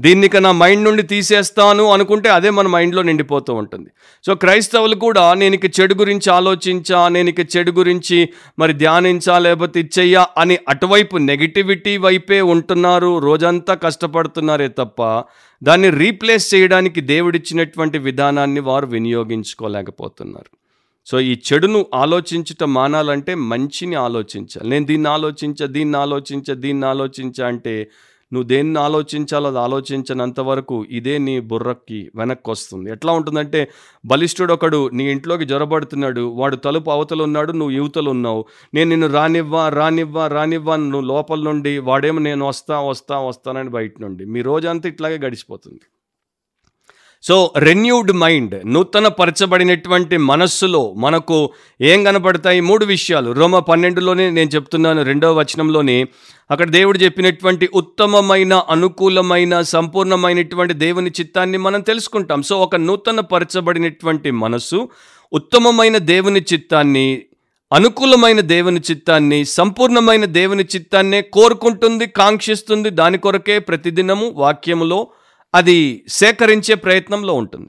దీన్నిక నా మైండ్ నుండి తీసేస్తాను అనుకుంటే అదే మన మైండ్లో నిండిపోతూ ఉంటుంది. సో క్రైస్తవులు కూడా నేను ఇక చెడు గురించి ఆలోచించా నేను ఇక చెడు గురించి మరి ధ్యానించా లేకపోతే ఇచ్చేయ్యా అని అటువైపు నెగిటివిటీ వైపే ఉంటున్నారు రోజంతా కష్టపడుతున్నారే తప్ప దాన్ని రీప్లేస్ చేయడానికి దేవుడిచ్చినటువంటి విధానాన్ని వారు వినియోగించుకోలేకపోతున్నారు. సో ఈ చెడును ఆలోచించుట మానాలంటే మంచిని ఆలోచించాలి. నేను దీన్ని ఆలోచించ దీన్ని ఆలోచించ దీన్ని ఆలోచించ అంటే నువ్వు దేన్ని ఆలోచించాలో అది ఆలోచించినంత వరకు ఇదే నీ బుర్రకి వెనక్కి వస్తుంది. ఎట్లా ఉంటుందంటే బలిష్ఠుడు ఒకడు నీ ఇంట్లోకి జ్వరబడుతున్నాడు వాడు తలుపు అవతలు ఉన్నాడు నువ్వు యువతలు ఉన్నావు. నేను నిన్ను రానివ్వా రానివ్వా రానివ్వా నువ్వు లోపల నుండి వాడేమో నేను వస్తా వస్తా వస్తానని బయట నుండి. మీ రోజంతా ఇట్లాగే గడిచిపోతుంది. సో రెన్యూడ్ మైండ్ నూతన పరచబడినటువంటి మనస్సులో మనకు ఏం కనపడతాయి? మూడు విషయాలు. రోమ పన్నెండులోనే నేను చెప్తున్నాను రెండవ వచనంలోనే. అక్కడ దేవుడు చెప్పినటువంటి ఉత్తమమైన అనుకూలమైన సంపూర్ణమైనటువంటి దేవుని చిత్తాన్ని మనం తెలుసుకుంటాం. సో ఒక నూతన పరచబడినటువంటి మనస్సు ఉత్తమమైన దేవుని చిత్తాన్ని అనుకూలమైన దేవుని చిత్తాన్ని సంపూర్ణమైన దేవుని చిత్తాన్నే కోరుకుంటుంది కాంక్షిస్తుంది. దాని కొరకే ప్రతిదినము వాక్యములో అది సేకరించే ప్రయత్నంలో ఉంటుంది.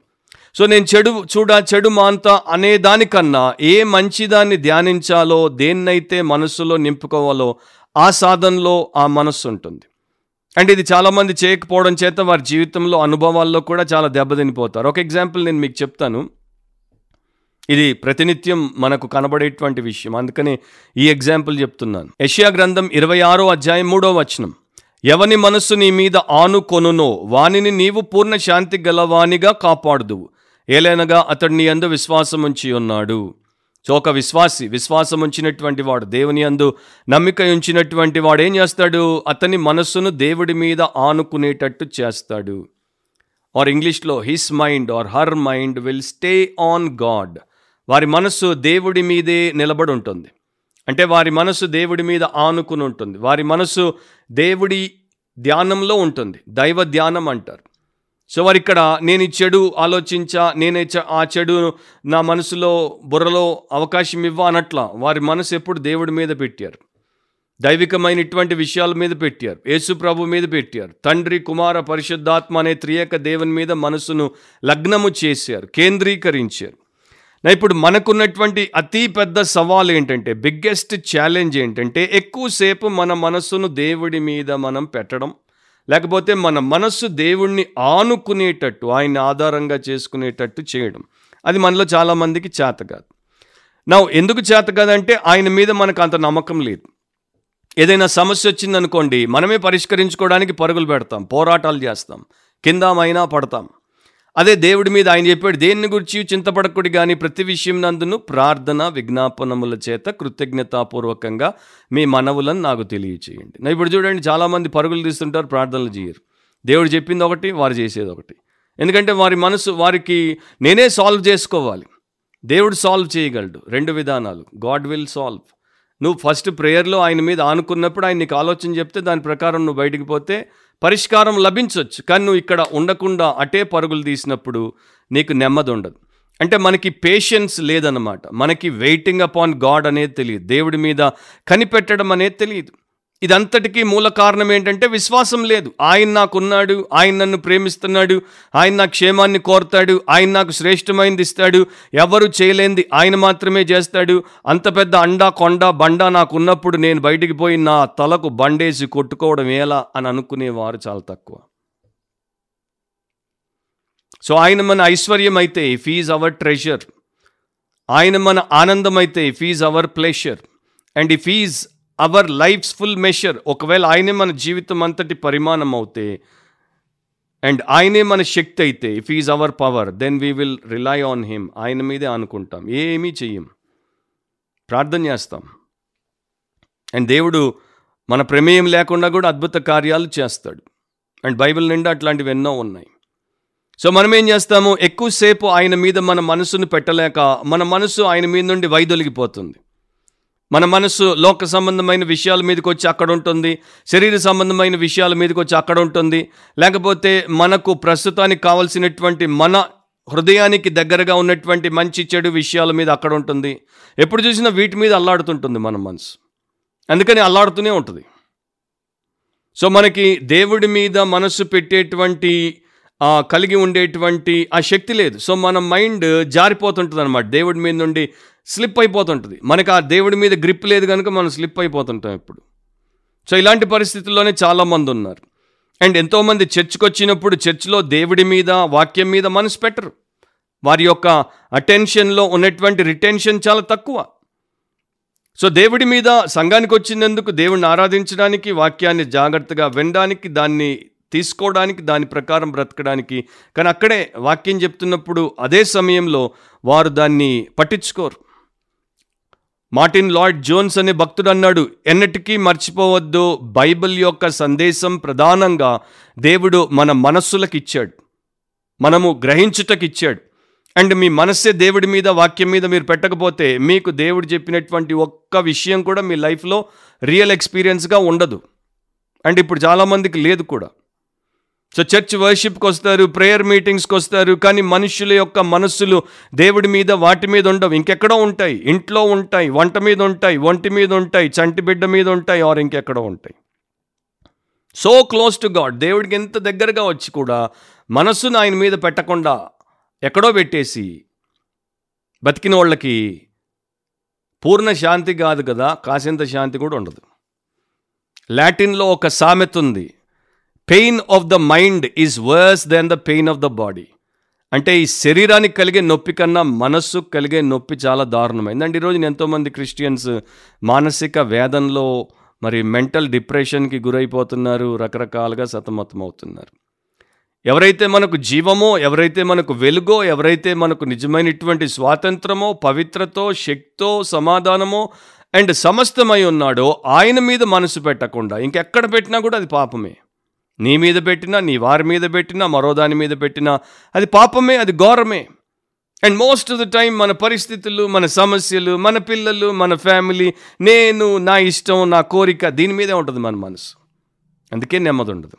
సో నేను చెడు చూడ చెడు మాంత అనే దానికన్నా ఏ మంచిదాన్ని ధ్యానించాలో దేన్నైతే మనస్సులో నింపుకోవాలో ఆ సాధనలో ఆ మనస్సు ఉంటుంది. అండ్ ఇది చాలామంది చేయకపోవడం చేత వారి జీవితంలో అనుభవాల్లో కూడా చాలా దెబ్బతినిపోతారు. ఒక ఎగ్జాంపుల్ నేను మీకు చెప్తాను. ఇది ప్రతినిత్యం మనకు కనబడేటువంటి విషయం. అందుకని ఈ ఎగ్జాంపుల్ చెప్తున్నాను. యషియా గ్రంథం ఇరవై ఆరో అధ్యాయం మూడో వచనం. ఎవని మనస్సు నీ మీద ఆనుకొనునో వానిని నీవు పూర్ణ శాంతి గలవానిగా కాపాడుదువు. ఏలైనగా అతడిని అందు విశ్వాసముంచి ఉన్నాడు. సో ఒక విశ్వాసి విశ్వాసం ఉంచినటువంటి వాడు దేవుని అందు నమ్మిక ఉంచినటువంటి వాడు ఏం చేస్తాడు? అతని మనస్సును దేవుడి మీద ఆనుకునేటట్టు చేస్తాడు. ఆర్ ఇంగ్లీష్లో his mind or her mind will stay on God వారి మనస్సు దేవుడి మీదే నిలబడి ఉంటుంది అంటే వారి మనస్సు దేవుడి మీద ఆనుకుని ఉంటుంది వారి మనస్సు దేవుడి ధ్యానంలో ఉంటుంది. దైవ ధ్యానం అంటారు. సో వారు ఇక్కడ నేను ఈ చెడు ఆలోచించా నేనే ఆ చెడు నా మనసులో బుర్రలో అవకాశం ఇవ్వ అనట్లా వారి మనసు ఎప్పుడు దేవుడి మీద పెట్టారు. దైవికమైన ఇటువంటి విషయాల మీద పెట్టారు. యేసు ప్రభు మీద పెట్టారు. తండ్రి కుమార పరిశుద్ధాత్మ అనే త్రియక దేవుని మీద మనసును లగ్నము చేశారు. కేంద్రీకరించారు. నా ఇప్పుడు మనకున్నటువంటి అతి పెద్ద సవాల్ ఏంటంటే బిగ్గెస్ట్ ఛాలెంజ్ ఏంటంటే ఎక్కువసేపు మన మనస్సును దేవుడి మీద మనం పెట్టడం. లేకపోతే మన మనస్సు దేవుణ్ణి ఆనుకునేటట్టు ఆయన ఆధారంగా చేసుకునేటట్టు చేయడం. అది మనలో చాలామందికి చేత కాదు. నా ఎందుకు చేత కాదంటే ఆయన మీద మనకు అంత నమ్మకం లేదు. ఏదైనా సమస్య వచ్చిందనుకోండి మనమే పరిష్కరించుకోవడానికి పరుగులు పెడతాం పోరాటాలు చేస్తాం కిందమైనా పడతాం. అదే దేవుడి మీద ఆయన చెప్పాడు దేన్ని గురించి చింతపడకుడి కానీ ప్రతి విషయం నందును ప్రార్థన విజ్ఞాపనముల చేత కృతజ్ఞతాపూర్వకంగా మీ మనవులను నాకు తెలియచేయండి. నా ఇప్పుడు చూడండి చాలామంది పరుగులు తీస్తుంటారు ప్రార్థనలు చేయరు. దేవుడు చెప్పింది ఒకటి వారు చేసేది ఒకటి. ఎందుకంటే వారి మనసు వారికి నేనే సాల్వ్ చేసుకోవాలి. దేవుడు సాల్వ్ చేయగలడు. రెండు విధానాలు. గాడ్ విల్ సాల్వ్ నువ్వు ఫస్ట్ ప్రేయర్లో ఆయన మీద ఆనుకున్నప్పుడు ఆయన నీకు ఆలోచన చెప్తే దాని ప్రకారం నువ్వు బయటికి పోతే పరిష్కారం లభించవచ్చు కానీ నువ్వు ఇక్కడ ఉండకుండా అటే పరుగులు తీసినప్పుడు నీకు నెమ్మది ఉండదు. అంటే మనకి పేషెన్స్ లేదన్నమాట. మనకి వెయిటింగ్ అపాన్ గాడ్ అనేది తెలియదు. దేవుడి మీద కనిపెట్టడం అనేది తెలియదు. ఇదంతటికీ మూల కారణం ఏంటంటే విశ్వాసం లేదు. ఆయన నాకున్నాడు ఆయన నన్ను ప్రేమిస్తున్నాడు ఆయన నా క్షేమాన్ని కోరుతాడు ఆయన నాకు శ్రేష్టమైనది ఇస్తాడు ఎవరు చేయలేంది ఆయన మాత్రమే చేస్తాడు. అంత పెద్ద అండా కొండ బండ నాకు ఉన్నప్పుడు నేను బయటికి పోయి నా తలకు బండేసి కొట్టుకోవడం ఎలా అని అనుకునేవారు చాలా తక్కువ. సో ఆయన మన ఐశ్వర్యం అయితే ఫీజ్ అవర్ ట్రెషర్ ఆయన మన ఆనందం అయితే if he's our pleasure and if he's our life's full measure ఒకవేళ ఆయనే మన జీవితం అంతటి పరిమాణం అవుతే అండ్ ఆయనే మన శక్తి అయితే if is our power then we will rely on him ఆయన మీదే అనుకుంటాం ఏమీ చెయ్యం. ప్రార్థన చేస్తాం. అండ్ దేవుడు మన ప్రమేయం లేకుండా కూడా అద్భుత కార్యాలు చేస్తాడు. అండ్ బైబిల్ నిండా అట్లాంటివి ఎన్నో ఉన్నాయి. సో మనం ఏం చేస్తాము? ఎక్కువసేపు ఆయన మీద మన మనసును పెట్టలేక మన మనసు ఆయన మీద నుండి వైదొలిగిపోతుంది. మన మనసు లోక సంబంధమైన విషయాల మీదకి వచ్చి అక్కడ ఉంటుంది. శరీర సంబంధమైన విషయాల మీదకి వచ్చి అక్కడ ఉంటుంది. లేకపోతే మనకు ప్రస్తుతానికి కావలసినటువంటి మన హృదయానికి దగ్గరగా ఉన్నటువంటి మంచి చెడు విషయాల మీద అక్కడ ఉంటుంది. ఎప్పుడు చూసినా వీటి మీద అల్లాడుతుంటుంది మన మనసు అందుకని అల్లాడుతూనే ఉంటుంది. సో మనకి దేవుడి మీద మనసు పెట్టేటువంటి కలిగి ఉండేటువంటి ఆ శక్తి లేదు. సో మన మైండ్ జారిపోతుంటుంది అనమాట దేవుడి మీద నుండి స్లిప్ అయిపోతుంటుంది. మనకి ఆ దేవుడి మీద గ్రిప్ లేదు కనుక మనం స్లిప్ అయిపోతుంటాం ఇప్పుడు. సో ఇలాంటి పరిస్థితుల్లోనే చాలామంది ఉన్నారు. అండ్ ఎంతోమంది చర్చ్కి వచ్చినప్పుడు చర్చ్లో దేవుడి మీద వాక్యం మీద మనసు పెట్టరు. వారి యొక్క అటెన్షన్లో ఉన్నటువంటి రిటెన్షన్ చాలా తక్కువ. సో దేవుడి మీద సంఘానికి వచ్చినందుకు దేవుడిని ఆరాధించడానికి వాక్యాన్ని జాగ్రత్తగా వినడానికి దాన్ని తీసుకోవడానికి దాని ప్రకారం బ్రతకడానికి. కానీ అక్కడే వాక్యం చెప్తున్నప్పుడు అదే సమయంలో వారు దాన్ని పట్టించుకోరు. మార్టిన్ లార్డ్ జోన్స్ అనే భక్తుడు అన్నాడు ఎన్నటికీ మర్చిపోవద్దు. బైబిల్ యొక్క సందేశం ప్రధానంగా దేవుడు మన మనస్సులకు ఇచ్చాడు మనము గ్రహించుటకు ఇచ్చాడు అండ్ మీ మనస్సే దేవుడి మీద వాక్యం మీద మీరు పెట్టకపోతే మీకు దేవుడు చెప్పినటువంటి ఒక్క విషయం కూడా మీ లైఫ్లో రియల్ ఎక్స్పీరియన్స్గా ఉండదు. అండ్ ఇప్పుడు చాలామందికి లేదు కూడా. సో చర్చ్ వర్షిప్కి వస్తారు ప్రేయర్ మీటింగ్స్కి వస్తారు కానీ మనుషుల యొక్క మనస్సులు దేవుడి మీద వాటి మీద ఉండవు. ఇంకెక్కడో ఉంటాయి. ఇంట్లో ఉంటాయి వంట మీద ఉంటాయి ఒంటి మీద ఉంటాయి చంటి బిడ్డ మీద ఉంటాయి ఆర్ ఇంకెక్కడో ఉంటాయి. సో క్లోజ్ టు గాడ్ దేవుడికి ఎంత దగ్గరగా వచ్చి కూడా మనస్సును ఆయన మీద పెట్టకుండా ఎక్కడో పెట్టేసి బతికిన వాళ్ళకి పూర్ణ శాంతి కాదు కదా కాసింత శాంతి కూడా ఉండదు. లాటిన్లో ఒక సామెత ఉంది. Pain of the mind is worse than the pain of the body అంటే ఈ శరీరానికి కలిగే నొప్పి కన్నా మనస్సు కలిగే నొప్పి చాలా దారుణమైంది. అండ్ ఈరోజు ఎంతోమంది క్రిస్టియన్స్ మానసిక వేదనలో మరి మెంటల్ డిప్రెషన్కి గురైపోతున్నారు రకరకాలుగా సతమతమవుతున్నారు ఎవరైతే మనకు జీవమో ఎవరైతే మనకు వెలుగో ఎవరైతే మనకు నిజమైనటువంటి స్వాతంత్రమో పవిత్రతో శక్తో సమాధానమో అండ్ సమస్తమై ఉన్నాడో ఆయన మీద మనసు పెట్టకుండా ఇంకెక్కడ పెట్టినా కూడా అది పాపమే. నీ మీద పెట్టినా నీ వారి మీద పెట్టినా మరో దాని మీద పెట్టినా అది పాపమే అది ఘోరమే. And most of the time మన పరిస్థితులు మన సమస్యలు మన పిల్లలు మన ఫ్యామిలీ నేను నా ఇష్టం నా కోరిక దీని మీదే ఉంటుంది మన మనసు. అందుకే నెమ్మది ఉండదు.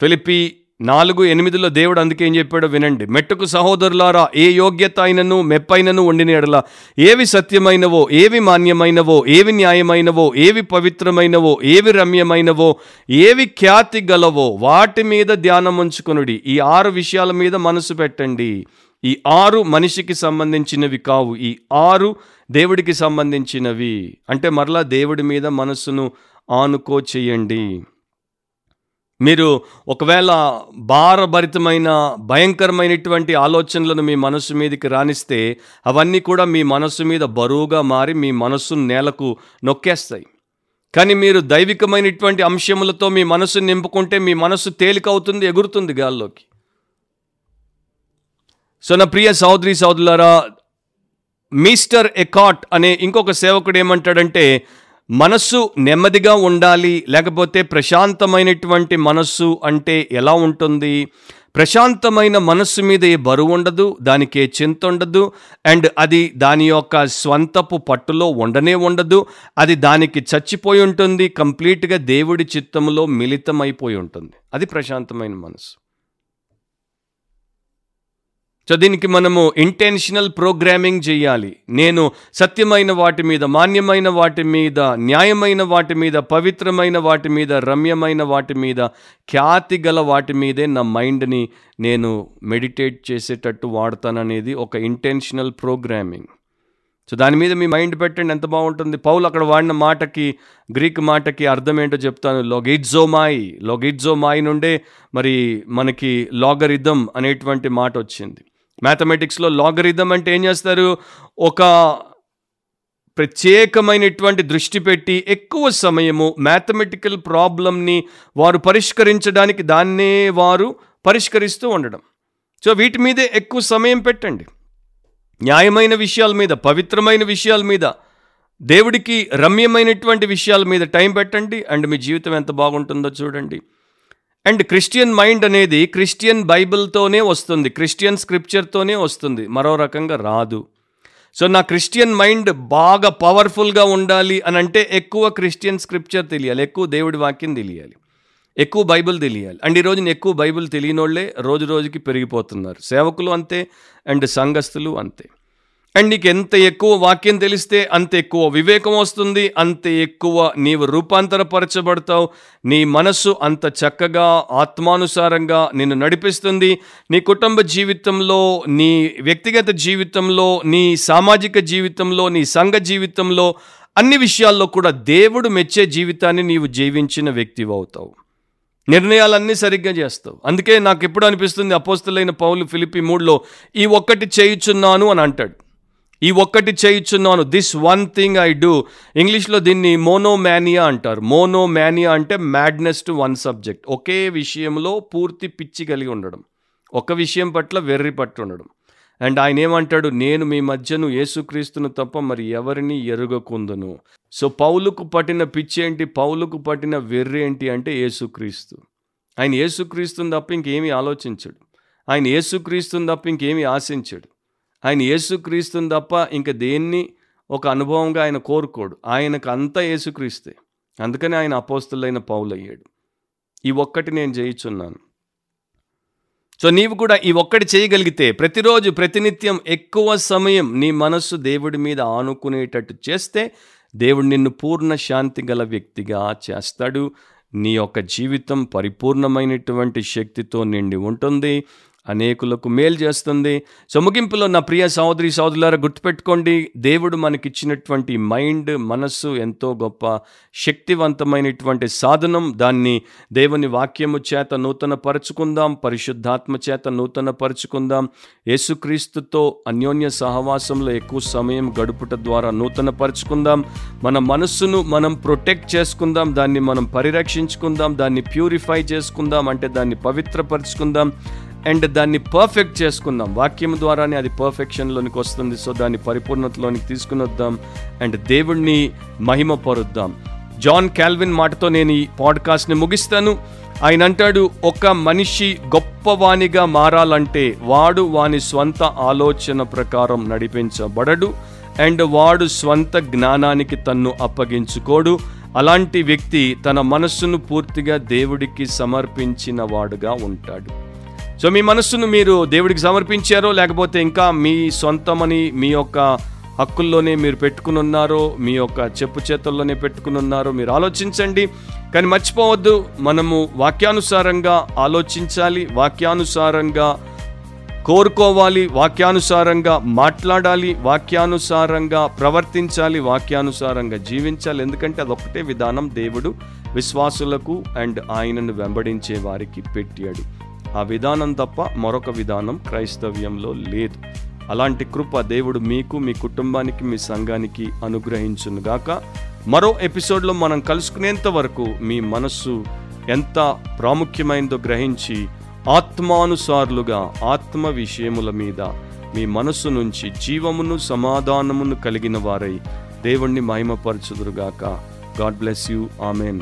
ఫిలిపి నాలుగు ఎనిమిదిలో దేవుడు అందుకే ఏం చెప్పాడో వినండి. మెట్టుకు సహోదరులారా ఏ యోగ్యత అయినను మెప్పైనను వండిన ఎడల ఏవి సత్యమైనవో ఏవి మాన్యమైనవో ఏవి న్యాయమైనవో ఏవి పవిత్రమైనవో ఏవి రమ్యమైనవో ఏవి ఖ్యాతి గలవో వాటి మీద ధ్యానం ఉంచుకొనుడి. ఈ ఆరు విషయాల మీద మనసు పెట్టండి. ఈ ఆరు మనిషికి సంబంధించినవి కావు. ఈ ఆరు దేవుడికి సంబంధించినవి. అంటే మరలా దేవుడి మీద మనసును ఆనుకో చేయండి. మీరు ఒకవేళ భారభరితమైన భయంకరమైనటువంటి ఆలోచనలను మీ మనస్సు మీదకి రాణిస్తే అవన్నీ కూడా మీ మనస్సు మీద బరువుగా మారి మీ మనస్సును నేలకు నొక్కేస్తాయి. కానీ మీరు దైవికమైనటువంటి అంశములతో మీ మనస్సు నింపుకుంటే మీ మనస్సు తేలికవుతుంది ఎగురుతుంది గాల్లోకి. సో నా ప్రియ సహోదరి సహోదరులారా మిస్టర్ ఎకాట్ అనే ఇంకొక సేవకుడు ఏమంటాడంటే మనస్సు నెమ్మదిగా ఉండాలి లేకపోతే ప్రశాంతమైనటువంటి మనస్సు అంటే ఎలా ఉంటుంది? ప్రశాంతమైన మనస్సు మీద ఏ బరువు ఉండదు దానికి ఏ చింత ఉండదు అండ్ అది దాని యొక్క స్వంతపు పట్టులో ఉండనే ఉండదు అది దానికి చచ్చిపోయి ఉంటుంది కంప్లీట్గా దేవుడి చిత్తంలో మిళితమైపోయి ఉంటుంది. అది ప్రశాంతమైన మనసు సో దీనికి మనము ఇంటెన్షనల్ ప్రోగ్రామింగ్ చేయాలి. నేను సత్యమైన వాటి మీద మాన్యమైన వాటి మీద న్యాయమైన వాటి మీద పవిత్రమైన వాటి మీద రమ్యమైన వాటి మీద ఖ్యాతి గల వాటి మీదే నా మైండ్ని నేను మెడిటేట్ చేసేటట్టు వాడతాననేది ఒక ఇంటెన్షనల్ ప్రోగ్రామింగ్ సో దాని మీద మీ మైండ్ పెట్టండి ఎంత బాగుంటుంది. పౌలు అక్కడ వాడిన మాటకి గ్రీక్ మాటకి అర్థం ఏంటో చెప్తాను. లొగిడ్జోమాయి లొగిడ్జోమాయి నుండే మరి మనకి లాగరిథం అనేటువంటి మాట వచ్చింది. మ్యాథమెటిక్స్లో లాగరిథం అంటే ఏం చేస్తారు? ఒక ప్రత్యేకమైనటువంటి దృష్టి పెట్టి ఎక్కువ సమయము మ్యాథమెటికల్ ప్రాబ్లమ్ని వారు పరిష్కరించడానికి దాన్నే వారు పరిష్కరిస్తూ ఉండడం. సో వీటి మీదే ఎక్కువ సమయం పెట్టండి. న్యాయమైన విషయాల మీద పవిత్రమైన విషయాల మీద దేవుడికి రమ్యమైనటువంటి విషయాల మీద టైం పెట్టండి. అండ్ మీ జీవితం ఎంత బాగుంటుందో చూడండి. అండ్ క్రిస్టియన్ మైండ్ అనేది క్రిస్టియన్ బైబిల్తోనే వస్తుంది. క్రిస్టియన్ స్క్రిప్చర్తోనే వస్తుంది. మరో రకంగా రాదు. సో నా క్రిస్టియన్ మైండ్ బాగా పవర్ఫుల్గా ఉండాలి అని అంటే ఎక్కువ క్రిస్టియన్ స్క్రిప్చర్ తెలియాలి. ఎక్కువ దేవుడి వాక్యం తెలియాలి. ఎక్కువ బైబిల్ తెలియాలి. అండ్ ఈరోజు ఎక్కువ బైబిల్ వాళ్ళే రోజు రోజుకి పెరిగిపోతున్నారు. సేవకులు అంతే అండ్ సంఘస్థులు అంతే. అండ్ నీకు ఎంత ఎక్కువ వాక్యం తెలిస్తే అంత ఎక్కువ వివేకం వస్తుంది అంత ఎక్కువ నీవు రూపాంతరపరచబడతావు. నీ మనస్సు అంత చక్కగా ఆత్మానుసారంగా నిన్ను నడిపిస్తుంది. నీ కుటుంబ జీవితంలో నీ వ్యక్తిగత జీవితంలో నీ సామాజిక జీవితంలో నీ సంఘ జీవితంలో అన్ని విషయాల్లో కూడా దేవుడు మెచ్చే జీవితాన్ని నీవు జీవించిన వ్యక్తివి అవుతావు. నిర్ణయాలన్నీ సరిగ్గా చేస్తావు. అందుకే నాకు ఎప్పుడు అనిపిస్తుంది అపోస్తులైన పౌలు ఫిలిపి మూడ్లో ఈ ఒక్కటి చేయుచున్నాను అని అంటాడు. ఈ ఒక్కటి చేయుచున్నాను. This one thing I do ఇంగ్లీష్లో దీన్ని మోనోమానియా అంటారు. మోనోమానియా అంటే మ్యాడ్నెస్ టు వన్ సబ్జెక్ట్ ఒకే విషయంలో పూర్తి పిచ్చి కలిగి ఉండడం. ఒక విషయం పట్ల వెర్రి పట్టు ఉండడం. అండ్ ఆయన ఏమంటాడు? నేను మీ మధ్యను యేసుక్రీస్తును తప్ప మరి ఎవరిని ఎరుగకుందును? సో పౌలుకు పట్టిన పిచ్చి ఏంటి? పౌలుకు పట్టిన వెర్రి ఏంటి అంటే యేసుక్రీస్తు. ఆయన యేసుక్రీస్తుని తప్ప ఇంకేమీ ఆలోచించడు. ఆయన యేసుక్రీస్తుని తప్ప ఇంకేమీ ఆశించడు. ఆయన యేసుక్రీస్తుని తప్ప ఇంక దేన్ని ఒక అనుభవంగా ఆయన కోరుకోడు. ఆయనకు అంతా యేసుక్రీస్తే అందుకని ఆయన అపోస్తులైన పౌలయ్యాడు. ఈ ఒక్కటి నేను చేయిచున్నాను సో నీవు కూడా ఈ ఒక్కటి చేయగలిగితే ప్రతిరోజు ప్రతినిత్యం ఎక్కువ సమయం నీ మనస్సు దేవుడి మీద ఆనుకునేటట్టు చేస్తే దేవుడు నిన్ను పూర్ణ శాంతి గల వ్యక్తిగా చేస్తాడు. నీ యొక్క జీవితం పరిపూర్ణమైనటువంటి శక్తితో నిండి ఉంటుంది. అనేకులకు మేలు చేస్తుంది. సో నా ప్రియ సహోదరి సహోదరులారా గుర్తుపెట్టుకోండి. దేవుడు మనకిచ్చినటువంటి మైండ్ మనస్సు ఎంతో గొప్ప శక్తివంతమైనటువంటి సాధనం. దాన్ని దేవుని వాక్యము చేత నూతన పరుచుకుందాం పరిశుద్ధాత్మ చేత నూతన పరుచుకుందాం యేసుక్రీస్తుతో అన్యోన్య సహవాసంలో ఎక్కువ సమయం గడుపుట ద్వారా నూతన పరుచుకుందాం మన మనస్సును మనం ప్రొటెక్ట్ చేసుకుందాం. దాన్ని మనం పరిరక్షించుకుందాం. దాన్ని ప్యూరిఫై చేసుకుందాం. అంటే దాన్ని పవిత్రపరచుకుందాం. అండ్ దాన్ని పర్ఫెక్ట్ చేసుకుందాం. వాక్యం ద్వారానే అది పర్ఫెక్షన్లోనికి వస్తుంది. సో దాన్ని పరిపూర్ణతలోనికి తీసుకుని వద్దాం అండ్ దేవుణ్ణి మహిమ పరుద్దాం జాన్ క్యాల్విన్ మాటతో నేను ఈ పాడ్కాస్ట్ని ముగిస్తాను. ఆయన అంటాడు ఒక మనిషి గొప్పవానిగా మారాలంటే వాడు వాని స్వంత ఆలోచన ప్రకారం నడిపించబడడు అండ్ వాడు స్వంత జ్ఞానానికి తన్ను అప్పగించుకోడు. అలాంటి వ్యక్తి తన మనస్సును పూర్తిగా దేవుడికి సమర్పించిన వాడుగా ఉంటాడు. సో మీ మనస్సును మీరు దేవుడికి సమర్పించారో లేకపోతే ఇంకా మీ సొంతమని మీ యొక్క హక్కుల్లోనే మీరు పెట్టుకుని ఉన్నారో మీ యొక్క చెప్పు చేతుల్లోనే పెట్టుకుని ఉన్నారో మీరు ఆలోచించండి. కానీ మర్చిపోవద్దు మనము వాక్యానుసారంగా ఆలోచించాలి వాక్యానుసారంగా కోరుకోవాలి వాక్యానుసారంగా మాట్లాడాలి వాక్యానుసారంగా ప్రవర్తించాలి వాక్యానుసారంగా జీవించాలి. ఎందుకంటే అదొక్కటే విధానం దేవుడు విశ్వాసులకు అండ్ ఆయనను వెంబడించే వారికి పెట్టాడు ఆ విధానం తప్ప మరొక విధానం క్రైస్తవ్యంలో లేదు. అలాంటి కృప దేవుడు మీకు మీ కుటుంబానికి మీ సంఘానికి అనుగ్రహించునుగాక మరో ఎపిసోడ్లో మనం కలుసుకునేంత వరకు మీ మనస్సు ఎంత ప్రాముఖ్యమైనదో గ్రహించి ఆత్మానుసారులుగా ఆత్మ విషయముల మీద మీ మనస్సు నుంచి జీవమును సమాధానమును కలిగిన వారై దేవుణ్ణి మహిమపరచుదురుగాక గాడ్ బ్లెస్ యూ. ఆమెన్.